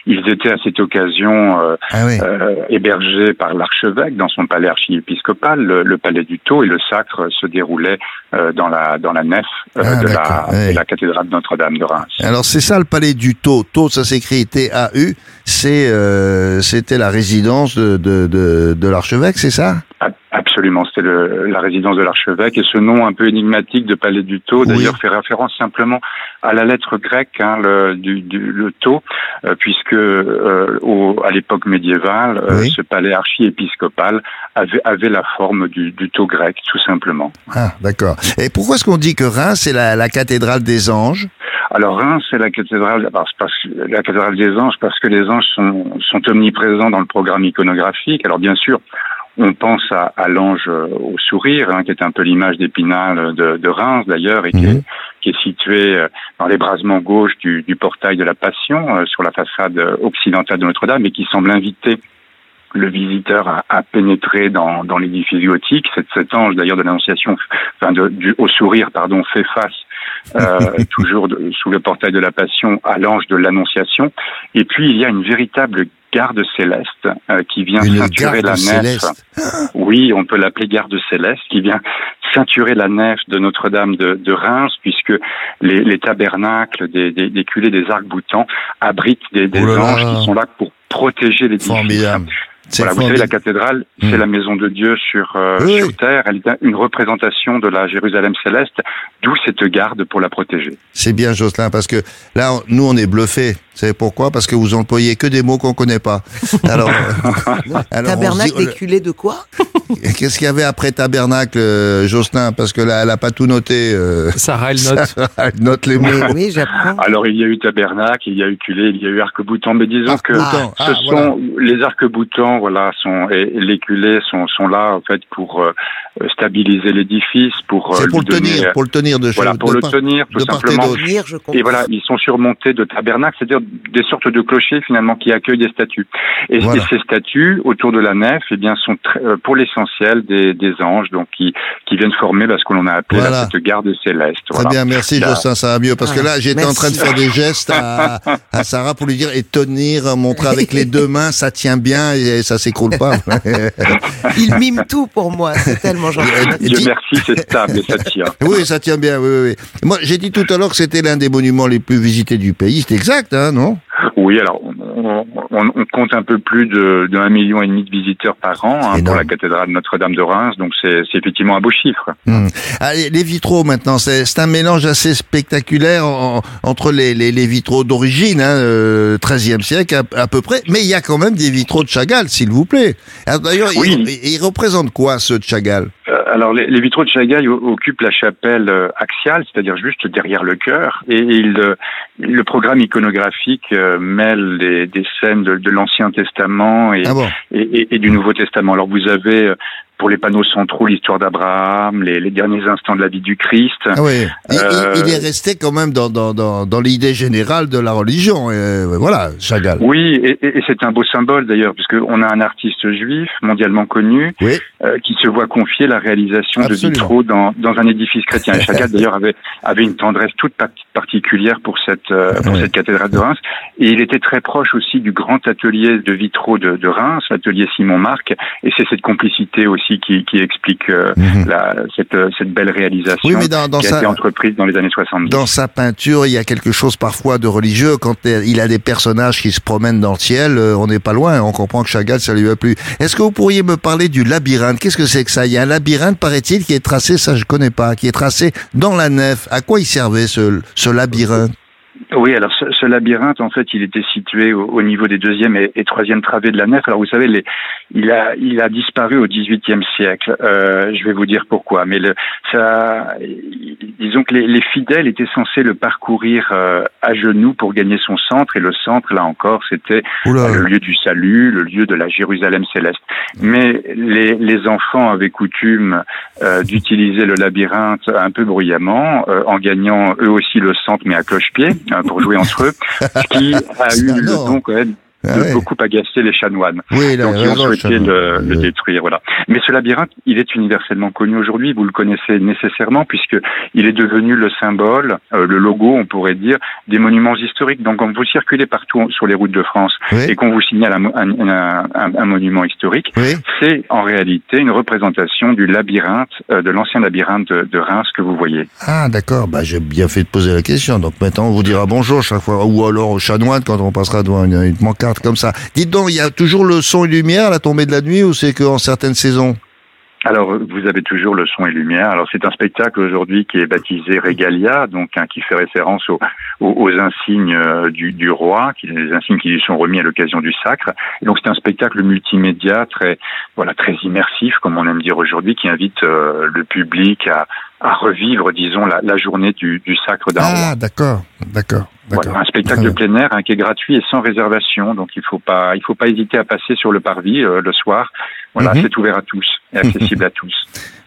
Speaker 8: Ils étaient à cette occasion euh,
Speaker 3: Ah oui.
Speaker 8: euh, hébergés par l'archevêque dans son palais archiépiscopal, le, le palais du Tau, et le sacre se déroulait dans la dans la nef
Speaker 3: Ah,
Speaker 8: de, la, de la cathédrale Notre-Dame de Reims.
Speaker 3: Alors c'est ça le palais du Tau. Tau, ça s'écrit T-A-U. C'est c'était la résidence de de, de, de l'archevêque, c'est ça?
Speaker 8: Absolument, c'était la résidence de l'archevêque et ce nom un peu énigmatique de Palais du Tau,
Speaker 3: Oui.
Speaker 8: d'ailleurs, fait référence simplement à la lettre grecque, hein, le, du, du, le Tau, euh, puisque euh, au, à l'époque médiévale, euh,
Speaker 3: Oui.
Speaker 8: ce palais archiépiscopal avait, avait la forme du, du Tau grec, tout simplement.
Speaker 3: Ah, d'accord. Et pourquoi est-ce qu'on dit que Reims c'est la, la cathédrale des anges?
Speaker 8: Alors Reims, c'est la cathédrale, parce, parce, la cathédrale des anges, parce que les anges sont, sont omniprésents dans le programme iconographique. Alors bien sûr, on pense à, à l'ange euh, au sourire, hein, qui est un peu l'image d'Épinal de, de Reims d'ailleurs, et qui,
Speaker 3: Mhm.
Speaker 8: est, qui est situé euh, dans l'ébrasement gauche du, du portail de la Passion, euh, sur la façade euh, occidentale de Notre-Dame, et qui semble inviter le visiteur à, à pénétrer dans, dans l'édifice gothique. Cet, cet ange d'ailleurs de l'Annonciation, enfin de, du, au sourire, pardon, fait face euh, toujours de- sous le portail de la Passion à l'ange de l'Annonciation. Et puis il y a une véritable garde céleste euh, qui vient
Speaker 3: Une
Speaker 8: ceinturer la nef. Oui, on peut l'appeler garde céleste, qui vient ceinturer la nef de Notre-Dame de, de Reims, puisque les, les tabernacles des, des, des culées des arcs-boutants abritent des, des
Speaker 3: Oh
Speaker 8: anges qui sont là pour protéger l'édifice.
Speaker 3: Formidable. C'est
Speaker 8: Voilà, vous savez, la cathédrale,
Speaker 3: Mm.
Speaker 8: c'est la maison de Dieu sur, euh,
Speaker 3: Oui,
Speaker 8: sur terre. Elle est une représentation de la Jérusalem céleste, d'où cette garde pour la protéger.
Speaker 3: C'est bien Jocelyn parce que là on- nous on est bluffés. Vous savez pourquoi? Parce que vous employez que des mots qu'on connaît pas. Alors, euh, alors
Speaker 7: Tabernacle
Speaker 3: dit,
Speaker 7: culés de quoi?
Speaker 3: Qu'est-ce qu'il y avait après tabernacle, euh, Jocelyn? Parce que là elle a pas tout noté. Euh,
Speaker 4: Sarah, elle note.
Speaker 3: elle note les mots.
Speaker 7: Oui, j'apprends.
Speaker 8: Alors, il y a eu tabernacle, il y a eu culé, il y a eu arc-boutant, mais disons que ce
Speaker 3: Ah, voilà.
Speaker 8: sont les arcs-boutants, voilà, sont et les culées sont sont là en fait pour euh, stabiliser l'édifice, pour euh,
Speaker 3: C'est pour le tenir,
Speaker 8: donner, euh,
Speaker 3: pour le tenir de
Speaker 8: voilà,
Speaker 3: de
Speaker 8: pour le
Speaker 3: part-
Speaker 8: tenir tout
Speaker 3: de part et
Speaker 8: simplement. Et voilà, ils sont surmontés de tabernacles, c'est-à-dire des sortes de clochers finalement qui accueillent des statues. Et,
Speaker 3: Voilà.
Speaker 8: et ces statues autour de la nef, eh bien, sont très- euh, pour l'essentiel des, des anges, donc qui qui viennent former là, ce que l'on a appelé là,
Speaker 3: Voilà.
Speaker 8: cette garde céleste.
Speaker 3: Très
Speaker 8: Voilà.
Speaker 3: bien, merci
Speaker 8: Là.
Speaker 3: Jocelyn, ça va mieux. Parce que là, j'étais en train de faire des gestes à, à Sarah pour lui dire et tenir, montrer avec les deux mains, ça tient bien et ça s'écroule pas.
Speaker 7: Il mime tout pour moi, c'est tellement gentil.
Speaker 8: Dieu
Speaker 3: Dis-
Speaker 8: merci, c'est stable et ça tient.
Speaker 3: Oui, ça tient bien, oui, oui, oui. Moi, j'ai dit tout à l'heure que c'était l'un des monuments les plus visités du pays. C'est exact, hein, non?
Speaker 8: Oui, alors on, on, on- on compte un peu plus de, de 1 million et demi de visiteurs par an hein, pour la cathédrale Notre-Dame de Reims, donc c'est effectivement un beau chiffre.
Speaker 3: Hmm. Allez, les vitraux maintenant, c'est un mélange assez spectaculaire en- entre les, les, les vitraux d'origine, hein, euh, 13e siècle à, à peu près, mais il y a quand même des vitraux de Chagall, s'il vous plaît. Alors, D'ailleurs,
Speaker 8: Oui.
Speaker 3: il, il représente quoi ce de Chagall?
Speaker 8: Euh, alors, les, les vitraux de Chagall o- occupent la chapelle euh, axiale, c'est-à-dire juste derrière le chœur, et il, euh, le programme iconographique euh, mêle des, des scènes de, de l'Ancien Testament et,
Speaker 3: Ah bon?
Speaker 8: et, et- et du Nouveau Testament. Alors, vous avez pour les panneaux centraux l'histoire d'Abraham, les, les derniers instants de la vie du Christ.
Speaker 3: Ah oui. Il, il-
Speaker 8: Euh,
Speaker 3: il est resté quand même dans, dans, dans, dans l'idée générale de la religion. euh, voilà, Chagall.
Speaker 8: Oui, et, et- et c'est un beau symbole d'ailleurs, puisqu'on a un artiste juif mondialement connu
Speaker 3: Oui.
Speaker 8: euh, qui se voit confier la réalisation
Speaker 3: Absolument.
Speaker 8: de vitraux dans, dans un édifice chrétien. Et Chagall d'ailleurs avait, avait une tendresse toute particulière pour cette, euh, pour cette cathédrale de Reims. Et il était très proche aussi du grand atelier de vitraux de, de Reims, l'atelier Simon Marc. Et c'est cette complicité aussi qui, qui explique euh,
Speaker 3: Mhm.
Speaker 8: la, cette, euh, cette belle réalisation
Speaker 3: Oui, mais dans, dans
Speaker 8: qui a
Speaker 3: sa,
Speaker 8: été entreprise dans les années 70.
Speaker 3: dans sa peinture, il y a quelque chose parfois de religieux. Quand il a des personnages qui se promènent dans le ciel, on n'est pas loin. On comprend que Chagall, ça lui a plu. Est-ce que vous pourriez me parler du labyrinthe? Qu'est-ce que c'est que ça? Il y a un labyrinthe, paraît-il, qui est tracé, ça je connais pas, qui est tracé dans la nef. À quoi il servait ce, ce labyrinthe
Speaker 8: Oui, alors ce, ce labyrinthe, en fait, il était situé au, au niveau des deuxième et, et troisième travées de la nef. Alors vous savez, les, il a il a disparu au XVIIIe siècle. Euh, je vais vous dire pourquoi. Mais le, ça, disons que les, les fidèles étaient censés le parcourir euh, à genoux pour gagner son centre. Et le centre, là encore, c'était
Speaker 3: Oula.
Speaker 8: le lieu du salut, le lieu de la Jérusalem céleste. Mais les, les enfants avaient coutume euh, d'utiliser le labyrinthe un peu bruyamment, euh, en gagnant eux aussi le centre, mais à cloche-pied, pour jouer entre eux, ce qui a eu le don quand même de
Speaker 3: ouais.
Speaker 8: beaucoup agacer les chanoines.
Speaker 3: Oui, là,
Speaker 8: Donc ils ont souhaité le, le détruire, voilà. Mais ce labyrinthe, il est universellement connu aujourd'hui. Vous le connaissez nécessairement puisque il est devenu le symbole, euh, le logo, on pourrait dire, des monuments historiques. Donc quand vous circulez partout sur les routes de France
Speaker 3: Oui.
Speaker 8: et qu'on vous signale un, mo- un- un- un- un monument historique,
Speaker 3: Oui.
Speaker 8: c'est en réalité une représentation du labyrinthe, euh, de l'ancien labyrinthe de, de Reims que vous voyez.
Speaker 3: Ah, d'accord. Bah, j'ai bien fait de poser la question. Donc maintenant, on vous dira bonjour chaque fois. Ou alors au chanoine quand on passera devant une, une pancarte comme ça. Dites donc, il y a toujours le son et lumière à la tombée de la nuit ou c'est qu'en certaines saisons?
Speaker 8: Alors, vous avez toujours le son et lumière. Alors, c'est un spectacle aujourd'hui qui est baptisé Regalia, donc hein, qui fait référence aux, aux, insignes euh, du, du roi, qui, les insignes qui lui sont remis à l'occasion du sacre. Et donc, c'est un spectacle multimédia très, voilà, très immersif, comme on aime dire aujourd'hui, qui invite euh, le public à, à revivre, disons, la, la journée du, du sacre d'un.
Speaker 3: Ah, d'accord. D'accord.
Speaker 8: Voilà, un spectacle de plein air hein, qui est gratuit et sans réservation, donc il faut pas, il faut pas hésiter à passer sur le parvis euh, le soir. Voilà,
Speaker 3: Mhm.
Speaker 8: c'est ouvert à tous et accessible à tous.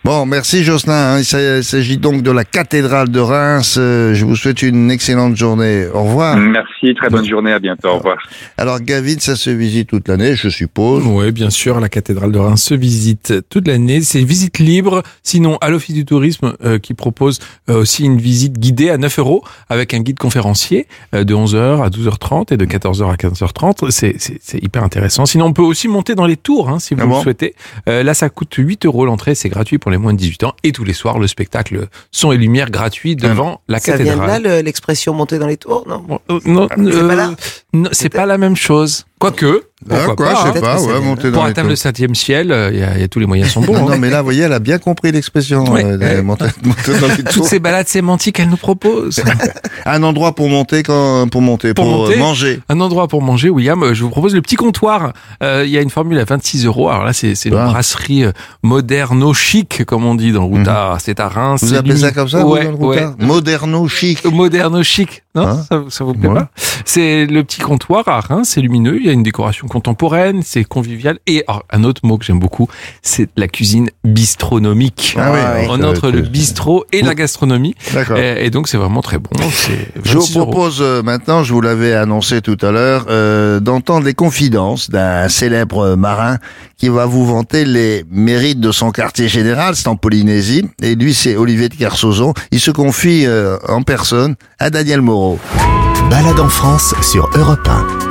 Speaker 3: Bon, merci Jocelyn. hein. Il s'a- il s'agit donc de la cathédrale de Reims. Euh, Je vous souhaite une excellente journée. Au revoir.
Speaker 8: Merci, très bonne journée, à bientôt, au revoir.
Speaker 3: Alors, Gavin, ça se visite toute l'année, je suppose.
Speaker 4: Oui, bien sûr, la cathédrale de Reims se visite toute l'année. C'est visite libre, sinon à l'Office du tourisme euh, qui propose euh, aussi une visite guidée à 9 euros avec un guide conférencier euh, de 11h à 12h30 et de 14h à 15h30. C'est, hyper intéressant. Sinon, on peut aussi monter dans les tours hein, si vous
Speaker 3: Ah bon?
Speaker 4: le souhaitez. Euh, là, ça coûte 8 euros l'entrée, c'est gratuit pour les moins de 18 ans. Et tous les soirs, le spectacle son et lumière gratuit devant la
Speaker 7: Ça vient
Speaker 4: cathédrale.
Speaker 7: de là le- l'expression monter dans les tours, non?
Speaker 4: Bon, euh, non,
Speaker 7: C'est
Speaker 4: euh,
Speaker 7: pas là?
Speaker 4: non, c'est pas la même chose. Quoique,
Speaker 3: Ah,
Speaker 4: pourquoi
Speaker 3: quoi,
Speaker 4: pas,
Speaker 3: je
Speaker 4: hein.
Speaker 3: sais
Speaker 7: Peut-être
Speaker 3: pas, ouais, monter
Speaker 4: Pour
Speaker 3: dans les
Speaker 4: atteindre le septième ciel, euh, il y, a- il y a tous les moyens sont bons.
Speaker 3: Non,
Speaker 4: hein.
Speaker 3: non, mais là, vous voyez, elle a bien compris l'expression.
Speaker 4: Ouais,
Speaker 3: euh, monter, monter dans les
Speaker 4: Toutes ces balades sémantiques qu'elle nous propose.
Speaker 3: Un endroit pour monter, quand, pour monter, pour,
Speaker 4: Pour monter.
Speaker 3: euh, manger.
Speaker 4: Un endroit pour manger, William. euh, Je vous propose le petit comptoir. Euh, Il y a une formule à 26 euros. Alors là, c'est c'est une
Speaker 3: Ah.
Speaker 4: brasserie moderno-chic, comme on dit dans Routard. C'est à Reims.
Speaker 3: Mhm. Vous appelez ça comme ça, vous,
Speaker 4: ouais,
Speaker 3: dans
Speaker 4: ouais.
Speaker 3: Routard Moderno chic.
Speaker 4: Moderno-chic. Non,
Speaker 3: Hein
Speaker 4: ça, ça vous plaît
Speaker 3: Ouais.
Speaker 4: pas? C'est le petit comptoir à Reims. C'est lumineux. Il y a une décoration contemporaine. C'est convivial. Et alors, un autre mot que j'aime beaucoup, c'est la cuisine bistronomique.
Speaker 3: Ah oui,
Speaker 4: On entre le bistrot et la gastronomie. Et, et donc, c'est vraiment très bon.
Speaker 3: Je vous
Speaker 4: 26 euros.
Speaker 3: propose euh, maintenant, je vous l'avais annoncé tout à l'heure, euh, d'entendre les confidences d'un célèbre marin qui va vous vanter les mérites de son quartier général, c'est en Polynésie, et lui c'est Olivier de Kersauzon. Il se confie euh, en personne à Daniel Moreau.
Speaker 2: Balade en France sur Europe 1.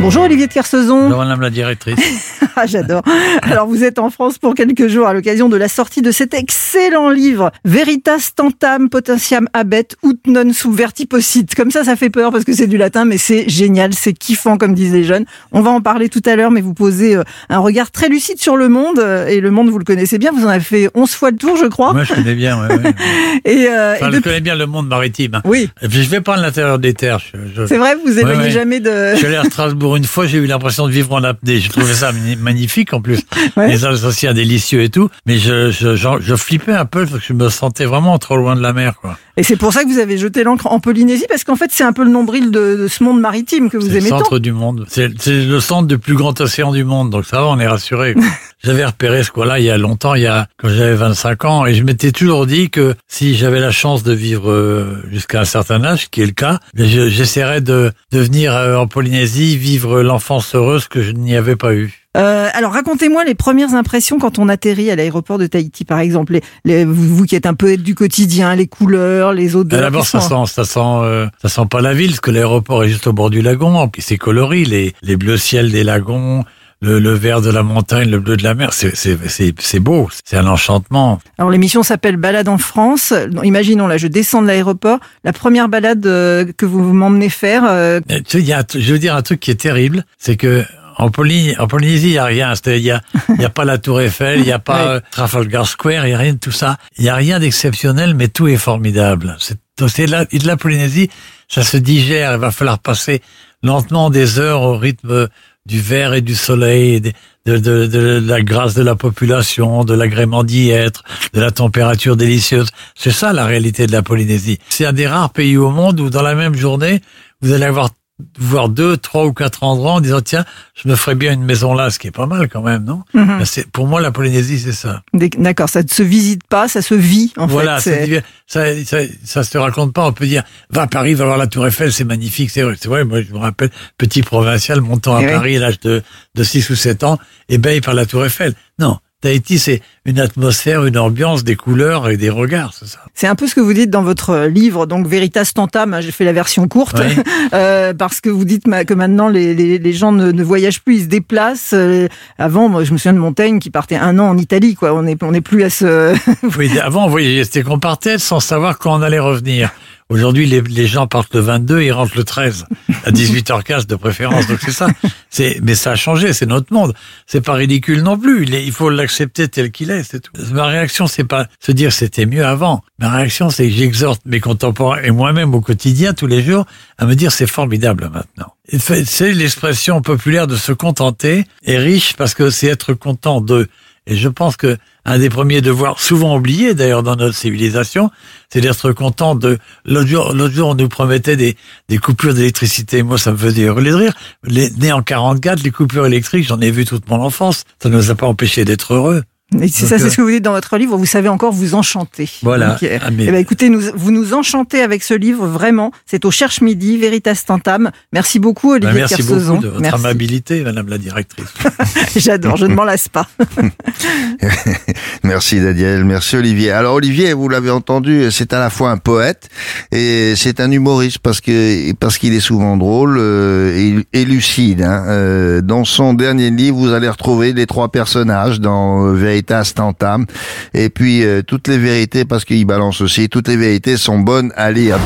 Speaker 9: Bonjour Olivier de Kersauzon.
Speaker 10: Bonjour Madame la directrice.
Speaker 9: Ah, J'adore. Alors vous êtes en France pour quelques jours à l'occasion de la sortie de cet excellent livre Veritas tantam potentiam abet ut non subverti possit. Comme ça, ça fait peur parce que c'est du latin, mais c'est génial, c'est kiffant comme disent les jeunes. On va en parler tout à l'heure, mais vous posez euh, un regard très lucide sur le monde euh, et le monde vous le connaissez bien. Vous en avez fait 11 fois le tour, je crois.
Speaker 10: Moi, je connais bien. Ouais, ouais.
Speaker 9: Et, euh,
Speaker 10: Enfin,
Speaker 9: et
Speaker 10: je
Speaker 9: depuis-
Speaker 10: connais bien le monde maritime.
Speaker 9: Oui,
Speaker 10: Et puis, je vais à l'intérieur des terres. Je,
Speaker 9: c'est vrai, vous éloignez
Speaker 10: ouais.
Speaker 9: jamais de.
Speaker 10: Je allé à Strasbourg une fois, j'ai eu l'impression de vivre en apnée. J'ai trouvé ça magnifique en plus.
Speaker 9: Ouais.
Speaker 10: Les Alsaciens délicieux et tout. Mais je, je, je, je flippais un peu parce que je me sentais vraiment trop loin de la mer. quoi.
Speaker 9: Et c'est pour ça que vous avez jeté l'encre en Polynésie parce qu'en fait, c'est un peu le nombril de, de ce monde maritime que vous
Speaker 10: C'est le
Speaker 9: aimez tant.
Speaker 10: centre du monde. C'est c'est le centre du plus grand océan du monde. Donc ça va, on est rassuré. J'avais repéré ce coin-là il y a longtemps, il y a quand j'avais 25 ans, et je m'étais toujours dit que si j'avais la chance de vivre euh, jusqu'à un certain âge, ce qui est le cas, ben, je- j'essaierais de, de venir euh, en Polynésie vivre l'enfance heureuse que je n'y avais pas eue.
Speaker 9: Euh, alors racontez-moi les premières impressions quand on atterrit à l'aéroport de Tahiti, par exemple. Les, les- vous, qui êtes un poète du quotidien, les couleurs, les odeurs.
Speaker 10: D'abord,
Speaker 9: qui
Speaker 10: ça sent, ça sent, euh, ça sent pas la ville, parce que l'aéroport est juste au bord du lagon. Puis c'est coloré, les, les bleus ciels des lagons, le, le vert de la montagne, le bleu de la mer. C'est, beau. C'est un enchantement.
Speaker 9: Alors l'émission s'appelle Balade en France. Imaginons là, je descends de l'aéroport. La première balade euh, que vous m'emmenez faire, euh,
Speaker 10: Tu sais, y a, je veux dire un truc qui est terrible, c'est que en, Poly, en Polynésie, il y a rien. C'est-à-dire, il y a, y a pas la Tour Eiffel, il y a pas euh, Trafalgar Square, il y a rien de tout ça. Il y a rien d'exceptionnel, mais tout est formidable. C'est, la, de la Polynésie, ça se digère. Il va falloir passer lentement des heures au rythme du vert et du soleil, des- de, de, de la grâce de la population, de l'agrément d'y être, de la température délicieuse. C'est ça la réalité de la Polynésie. C'est un des rares pays au monde où dans la même journée, vous allez avoir voir deux, trois ou quatre endroits en disant tiens, je me ferais bien une maison là, ce qui est pas mal quand même, non?
Speaker 9: Mhm.
Speaker 10: Ben, c'est Pour moi, la Polynésie, c'est ça.
Speaker 9: d'accord, ça ne se visite pas, ça se vit en
Speaker 10: voilà,
Speaker 9: fait.
Speaker 10: divers. ça, ça, ça se raconte pas. On peut dire va à Paris, va voir la Tour Eiffel, c'est magnifique, c'est vrai. Moi, je me rappelle petit provincial montant à
Speaker 9: Eh.
Speaker 10: Paris à l'âge de de six ou sept ans, ébahi par la Tour Eiffel. Non. Tahiti, c'est une atmosphère, une ambiance, des couleurs et des regards, c'est ça.
Speaker 9: C'est un peu ce que vous dites dans votre livre, donc Veritas Tantam. hein, J'ai fait la version courte
Speaker 10: Oui.
Speaker 9: euh, parce que vous dites que maintenant les, les, les gens ne, ne voyagent plus, ils se déplacent. Euh, avant, moi, je me souviens de Montaigne qui partait un an en Italie. Quoi, on est on n'est plus à ce.
Speaker 10: Oui, avant, on voyageait, c'était qu'on partait sans savoir quand on allait revenir. Aujourd'hui, les, gens partent le 22 et rentrent le 13, à 18h15 de préférence. Donc c'est ça. C'est, mais ça a changé, c'est notre monde. C'est pas ridicule non plus. Il, faut l'accepter tel qu'il est, c'est tout. Ma réaction, c'est pas se dire c'était mieux avant. Ma réaction, c'est que j'exhorte mes contemporains et moi-même au quotidien, tous les jours, à me dire c'est formidable maintenant. C'est l'expression populaire de se contenter est riche parce que c'est être content de. Et je pense que un des premiers devoirs, souvent oubliés d'ailleurs dans notre civilisation, c'est d'être content de. L'autre jour, on nous promettait des, des coupures d'électricité. Moi, ça me faisait hurler de rire. Les, né en 44, les coupures électriques, j'en ai vu toute mon enfance. Ça ne nous a pas empêché d'être heureux.
Speaker 9: C'est ça, c'est
Speaker 10: euh,
Speaker 9: ce que vous dites dans votre livre. Vous savez encore vous enchanter.
Speaker 10: Voilà.
Speaker 9: Donc, euh,
Speaker 10: Ah, mais-
Speaker 9: eh ben, écoutez, nous, vous nous enchantez avec ce livre vraiment. C'est au Cherche Midi, Veritas Tantam. Merci beaucoup,
Speaker 10: Ben,
Speaker 9: Olivier
Speaker 10: merci
Speaker 9: Kersauzon.
Speaker 10: beaucoup de votre
Speaker 9: Merci.
Speaker 10: amabilité, Madame la directrice.
Speaker 9: J'adore. Je ne m'en lasse pas.
Speaker 3: Merci Daniel, merci Olivier. Alors Olivier, vous l'avez entendu, c'est à la fois un poète et c'est un humoriste parce que parce qu'il est souvent drôle euh, et, et lucide. hein. Euh, dans son dernier livre, vous allez retrouver les trois personnages dans euh, Veritas Tantam et puis euh, toutes les vérités parce qu'il balance aussi. Toutes les vérités sont bonnes à lire.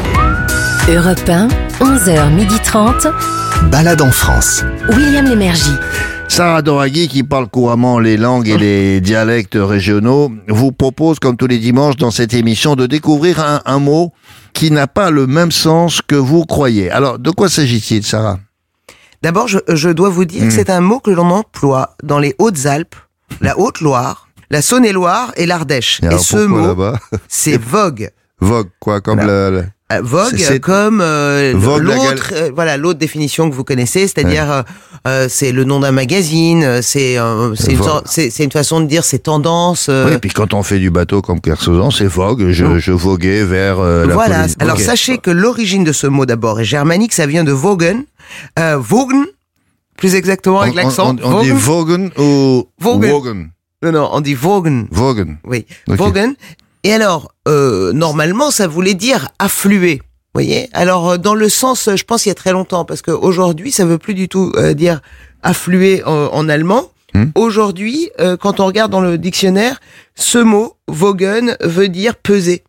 Speaker 1: Europe 1, 11h30.
Speaker 2: Balade en France.
Speaker 1: William Lémergie.
Speaker 3: Sarah Doraghi, qui parle couramment les langues et les dialectes régionaux, vous propose, comme tous les dimanches dans cette émission, de découvrir un, un mot qui n'a pas le même sens que vous croyez. Alors, de quoi s'agit-il, Sarah?
Speaker 7: D'abord, je, je dois vous dire
Speaker 3: Mm.
Speaker 7: que c'est un mot que l'on emploie dans les Hautes-Alpes, la Haute-Loire, la Saône-et-Loire et l'Ardèche.
Speaker 3: Et
Speaker 7: ce mot, c'est vogue.
Speaker 3: Vogue, quoi, comme
Speaker 7: Voilà.
Speaker 3: le, le-
Speaker 7: Euh, Vogue, comme euh, l'autre, euh, voilà l'autre définition que vous connaissez, c'est-à-dire euh, euh, c'est le nom d'un magazine, c'est euh, c'est une, c'est une façon de dire c'est tendance.
Speaker 3: Oui, et puis quand on fait du bateau comme Kersozan, c'est vogue. Je, je voguais vers la
Speaker 7: voilà. Alors sachez que l'origine de ce mot d'abord est germanique, ça vient de Vogen, euh, Vogen, plus exactement avec
Speaker 3: On-
Speaker 7: l'accent.
Speaker 3: On, on dit
Speaker 7: Vogen.
Speaker 3: Vogen ou
Speaker 7: Vogen.
Speaker 3: Wogen
Speaker 7: Non non, on dit Vogen.
Speaker 3: Vogen.
Speaker 7: Oui,
Speaker 3: Ok.
Speaker 7: Vogen. Et alors, euh, normalement, ça voulait dire affluer. voyez Alors, euh, dans le sens, je pense, il y a très longtemps, parce qu'aujourd'hui, ça veut plus du tout euh, dire affluer en, en allemand.
Speaker 3: Hmm.
Speaker 7: Aujourd'hui, euh, quand on regarde dans le dictionnaire, ce mot, Wogen, veut dire peser.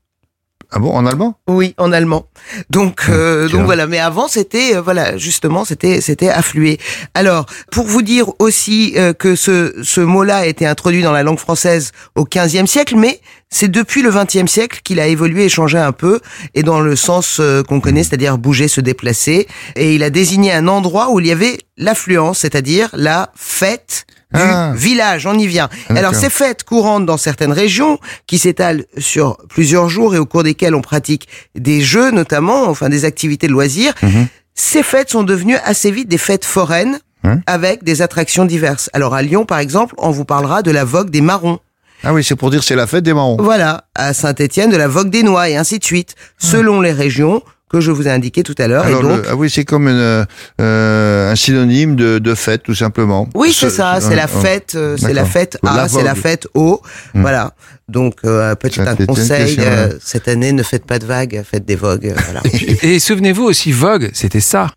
Speaker 3: Ah bon, en allemand?
Speaker 7: Oui, en allemand. Donc, euh,
Speaker 3: tiens.
Speaker 7: donc voilà. Mais avant, c'était euh, voilà, justement, c'était c'était afflué. Alors, pour vous dire aussi euh, que ce ce mot-là a été introduit dans la langue française au XVe siècle, mais c'est depuis le XXe siècle qu'il a évolué et changé un peu, et dans le sens euh, qu'on connaît, c'est-à-dire bouger, se déplacer. Et il a désigné un endroit où il y avait l'affluence, c'est-à-dire la fête du
Speaker 3: Ah.
Speaker 7: village, on y vient.
Speaker 3: Ah,
Speaker 7: Alors ces fêtes courantes dans certaines régions, qui s'étalent sur plusieurs jours et au cours desquelles on pratique des jeux notamment, enfin des activités de loisirs,
Speaker 3: Mhm.
Speaker 7: ces fêtes sont devenues assez vite des fêtes foraines
Speaker 3: Hein
Speaker 7: avec des attractions diverses. Alors à Lyon par exemple, on vous parlera de la vogue des marrons.
Speaker 3: Ah oui, c'est pour dire c'est la fête des marrons.
Speaker 7: Voilà, à Saint-Étienne de la vogue des noix et ainsi de suite, selon les régions que je vous ai indiquées tout à l'heure. Et
Speaker 3: Alors,
Speaker 7: donc,
Speaker 3: le- ah oui, c'est comme une, euh, un synonyme de, de fête, tout simplement.
Speaker 7: Oui, c'est
Speaker 3: Ce-
Speaker 7: ça, c'est la
Speaker 3: euh,
Speaker 7: fête, euh, c'est la fête
Speaker 3: La
Speaker 7: A, c'est la fête O,
Speaker 3: Hmm.
Speaker 7: voilà. Donc, euh, petit un conseil, euh, cette année, ne faites pas de vagues, faites des vogues, voilà.
Speaker 4: Et souvenez-vous aussi, Vogue, c'était ça.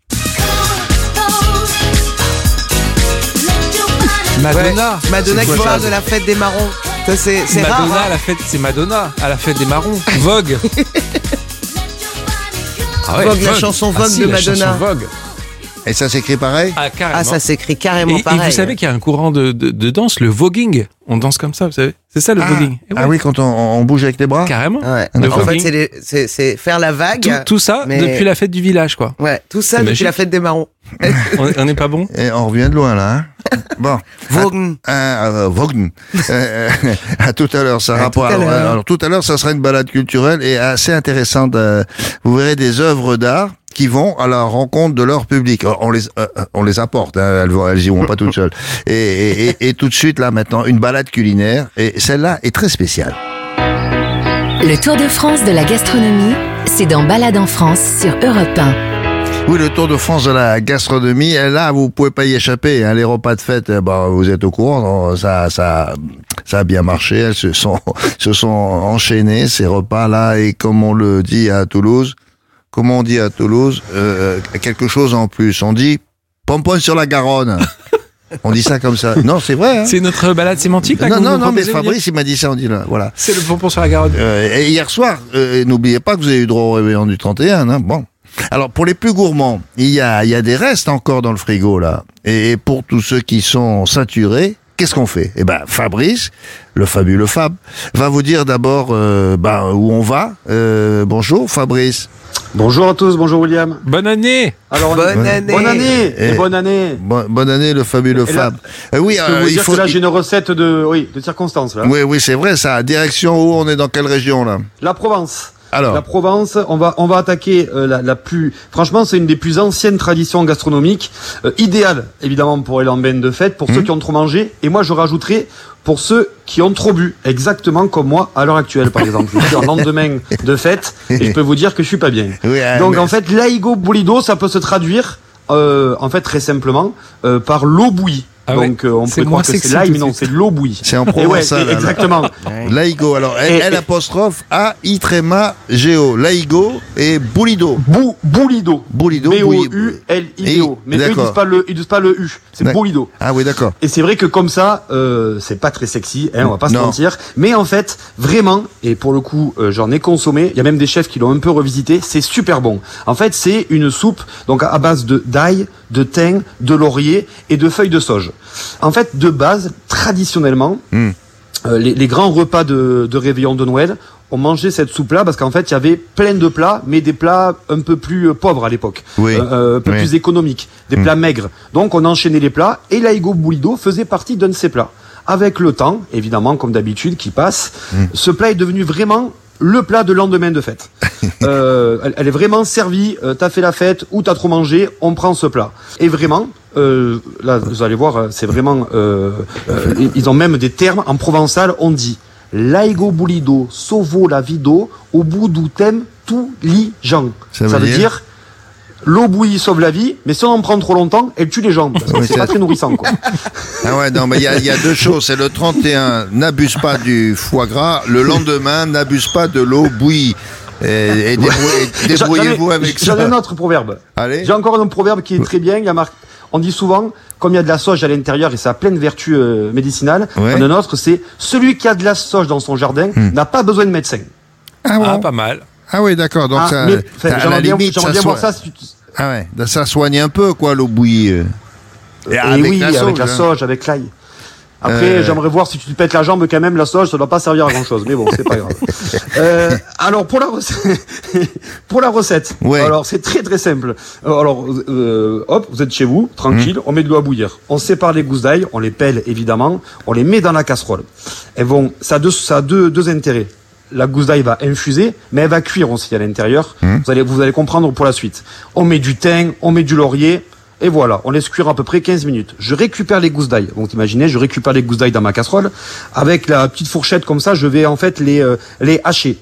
Speaker 4: Madonna.
Speaker 7: Ouais, Madonna qui parle de la fête des marrons. C'est c'est rare.
Speaker 4: Madonna,
Speaker 7: hein.
Speaker 4: à la fête, c'est Madonna à la fête des marrons. Vogue. Ah
Speaker 7: Vogue, la chanson Vogue
Speaker 4: si,
Speaker 7: de
Speaker 4: la
Speaker 7: Madonna.
Speaker 4: Vogue.
Speaker 3: Et ça s'écrit pareil
Speaker 4: Ah, carrément.
Speaker 7: Ah, ça s'écrit
Speaker 4: et,
Speaker 7: carrément
Speaker 4: et
Speaker 7: pareil.
Speaker 4: vous savez qu'il y a un courant de, de, de danse, le voguing. On danse comme ça, vous savez. C'est ça le
Speaker 3: ah,
Speaker 4: voguing. Et ouais,
Speaker 3: ah oui, quand on, on bouge avec les bras
Speaker 4: Carrément.
Speaker 7: Ouais.
Speaker 4: Le
Speaker 7: En fait,
Speaker 4: voguing.
Speaker 7: c'est les- c'est c'est faire la vague.
Speaker 4: Tout, tout ça
Speaker 7: mais-
Speaker 4: depuis la fête du village, quoi.
Speaker 7: Ouais, tout ça
Speaker 4: C'est
Speaker 7: depuis
Speaker 4: magique.
Speaker 7: la fête des marrons.
Speaker 4: On on n'est pas bon
Speaker 3: Et on revient de loin là. Hein bon.
Speaker 7: Vogue.
Speaker 3: Ah, euh, Vogn. Euh, à tout à l'heure, ça
Speaker 7: À
Speaker 3: rapport.
Speaker 7: tout à
Speaker 3: alors,
Speaker 7: l'heure.
Speaker 3: alors, tout à l'heure, ça sera une balade culturelle et assez intéressante. euh, Vous verrez des œuvres d'art qui vont à la rencontre de leur public. Alors, On les, euh, euh, on les apporte. Hein, elles, vont, elles y vont pas toutes seules. Et, et, et, et tout de suite là, maintenant, une balade culinaire. Et celle-là est très spéciale.
Speaker 1: Le Tour de France de la gastronomie, c'est dans Balade en France sur Europe 1.
Speaker 3: Oui, le Tour de France de la gastronomie, et là, vous pouvez pas y échapper. Hein, les repas de fête, ben, vous êtes au courant, ça, ça, ça a bien marché. Elles se sont, se sont enchaînées ces repas-là, et comme on le dit à Toulouse, comment on dit à Toulouse, euh, quelque chose en plus. On dit pompon sur la Garonne. on dit ça comme ça. Non, c'est vrai. Hein
Speaker 4: C'est notre balade sémantique là,
Speaker 3: non, non, non, mais Fabrice, il m'a dit ça. On dit là, voilà.
Speaker 4: C'est le pompon sur la Garonne.
Speaker 3: Euh, et hier soir, euh, n'oubliez pas que vous avez eu droit au réveillon du 31. Hein bon. Alors pour les plus gourmands, il y a, il y a des restes encore dans le frigo là. Et pour tous ceux qui sont saturés, qu'est-ce qu'on fait? Eh ben Fabrice, le fabuleux Fab, va vous dire d'abord euh, ben, où on va. Euh, bonjour Fabrice.
Speaker 11: Bonjour à tous, bonjour William.
Speaker 4: Bonne année
Speaker 11: Alors,
Speaker 7: Bonne année.
Speaker 11: bonne année
Speaker 3: Et-
Speaker 11: et bonne année.
Speaker 3: Bon- bonne année le fabuleux
Speaker 11: Et là,
Speaker 3: Fab. Euh, oui,
Speaker 11: Je peux
Speaker 3: euh,
Speaker 11: vous
Speaker 3: il
Speaker 11: dire
Speaker 3: faut.
Speaker 11: que là j'ai une recette de, oui, de circonstance là.
Speaker 3: Oui, oui, c'est vrai ça. Direction où on est dans quelle région là?
Speaker 11: La Provence.
Speaker 3: Alors.
Speaker 11: La Provence, on va on va attaquer euh, la, la plus. Franchement, c'est une des plus anciennes traditions gastronomiques, euh, idéale évidemment pour les lendemains de fête, pour ceux
Speaker 3: Mhm.
Speaker 11: qui ont trop mangé, et moi je rajouterai pour ceux qui ont trop bu, exactement comme moi à l'heure actuelle par exemple. Je suis en lendemain de fête et je peux vous dire que je suis pas bien.
Speaker 3: Oui, euh,
Speaker 11: Donc
Speaker 3: mais-
Speaker 11: en fait, l'aigo boulido, ça peut se traduire euh, en fait très simplement euh, par l'eau bouillie.
Speaker 4: Ah ouais.
Speaker 11: Donc euh, on peut croire que c'est l'ail, mais non, c'est de l'eau bouillie.
Speaker 3: C'est en
Speaker 11: ouais,
Speaker 3: provençal. alors.
Speaker 11: exactement.
Speaker 3: Laïgo. Alors, L, apostrophe A I tréma Géo. Laïgo et Boulido.
Speaker 11: Bou, boulido.
Speaker 3: Boulido.
Speaker 11: B O U L I D O.
Speaker 3: Et-
Speaker 11: Mais eux ils disent pas le ils disent pas le U, c'est boulido.
Speaker 3: Ah oui, d'accord.
Speaker 11: Et c'est vrai que comme ça, euh, c'est pas très sexy, hein, on va pas se mentir. Mais en fait, vraiment, et pour le coup, euh, j'en ai consommé. Il y a même des chefs qui l'ont un peu revisité. C'est super bon. En fait, c'est une soupe donc à base de d'ail, de thym, de laurier et de feuilles de sauge. En fait, de base, traditionnellement,
Speaker 3: Hmm.
Speaker 11: euh, les, les grands repas de, de réveillon de Noël. On mangeait cette soupe-là parce qu'en fait, il y avait plein de plats, mais des plats un peu plus euh, pauvres à l'époque,
Speaker 3: Oui.
Speaker 11: Euh, un peu
Speaker 3: Oui.
Speaker 11: plus économiques, des
Speaker 3: Hmm.
Speaker 11: plats maigres. Donc, on enchaînait les plats et l'aigo boulido faisait partie d'un de ces plats. Avec le temps, évidemment, comme d'habitude, qui passe,
Speaker 3: Hmm.
Speaker 11: ce plat est devenu vraiment le plat de lendemain de fête. euh, elle, elle est vraiment servie, euh, t'as fait la fête ou t'as trop mangé, on prend ce plat. Et vraiment, euh, là vous allez voir, c'est vraiment, euh, euh, ils- ont même des termes en provençal, on dit l'aigo boulido, sovo la vido, au bout d'outem tout li gens.
Speaker 3: Ça veut
Speaker 11: veut
Speaker 3: dire
Speaker 11: dire, l'eau bouillie sauve la vie, mais si on en prend trop longtemps, elle tue les gens. Parce que
Speaker 3: Oui,
Speaker 11: c'est pas très nourrissant, quoi.
Speaker 3: Ah ouais, non, mais il y a, il y a deux choses. C'est le 31, n'abuse pas du foie gras. Le lendemain, n'abuse pas de l'eau bouillie. Et, et débrouillez- débrouillez-vous avec ça.
Speaker 11: J'en ai un autre proverbe.
Speaker 3: Allez.
Speaker 11: J'ai encore un proverbe qui est très bien. Il y a marqué- on dit souvent, comme il y a de la sauge à l'intérieur et ça a plein de vertus euh, médicinales,
Speaker 3: Ouais.
Speaker 11: un autre, c'est celui qui a de la sauge dans son jardin
Speaker 3: Hmm.
Speaker 11: n'a pas besoin de médecin.
Speaker 3: Ah, bon
Speaker 4: Ah, pas mal.
Speaker 3: Ah oui, d'accord. Donc
Speaker 11: Ah,
Speaker 3: ça,
Speaker 11: mais,
Speaker 3: ça, à la limite, ça
Speaker 11: ça. si tu-
Speaker 3: Ah ouais, ça soigne un peu quoi l'eau bouillie. euh. Et
Speaker 11: Et
Speaker 3: avec
Speaker 11: oui,
Speaker 3: la
Speaker 11: avec
Speaker 3: sauge,
Speaker 11: la
Speaker 3: hein.
Speaker 11: sauge, avec l'ail. Après,
Speaker 3: Euh.
Speaker 11: j'aimerais voir si tu te pètes la jambe quand même, la sauge, ça doit pas servir à grand chose. Mais bon, c'est pas grave. Euh, alors, pour la recette, pour la recette.
Speaker 3: Ouais.
Speaker 11: Alors, c'est très très simple. Alors, euh, hop, vous êtes chez vous, tranquille,
Speaker 3: Mmh.
Speaker 11: on met de l'eau à bouillir. On sépare les gousses d'ail, on les pèle évidemment, on les met dans la casserole. Elles vont, ça a deux, ça a deux, deux intérêts. La gousse d'ail va infuser, mais elle va cuire aussi à l'intérieur. Vous allez, vous allez comprendre pour la suite. On met du thym, on met du laurier, et voilà, on laisse cuire à peu près 15 minutes. Je récupère les gousses d'ail. Donc imaginez, je récupère les gousses d'ail dans ma casserole. Avec la petite fourchette comme ça, je vais en fait les, euh, les hacher.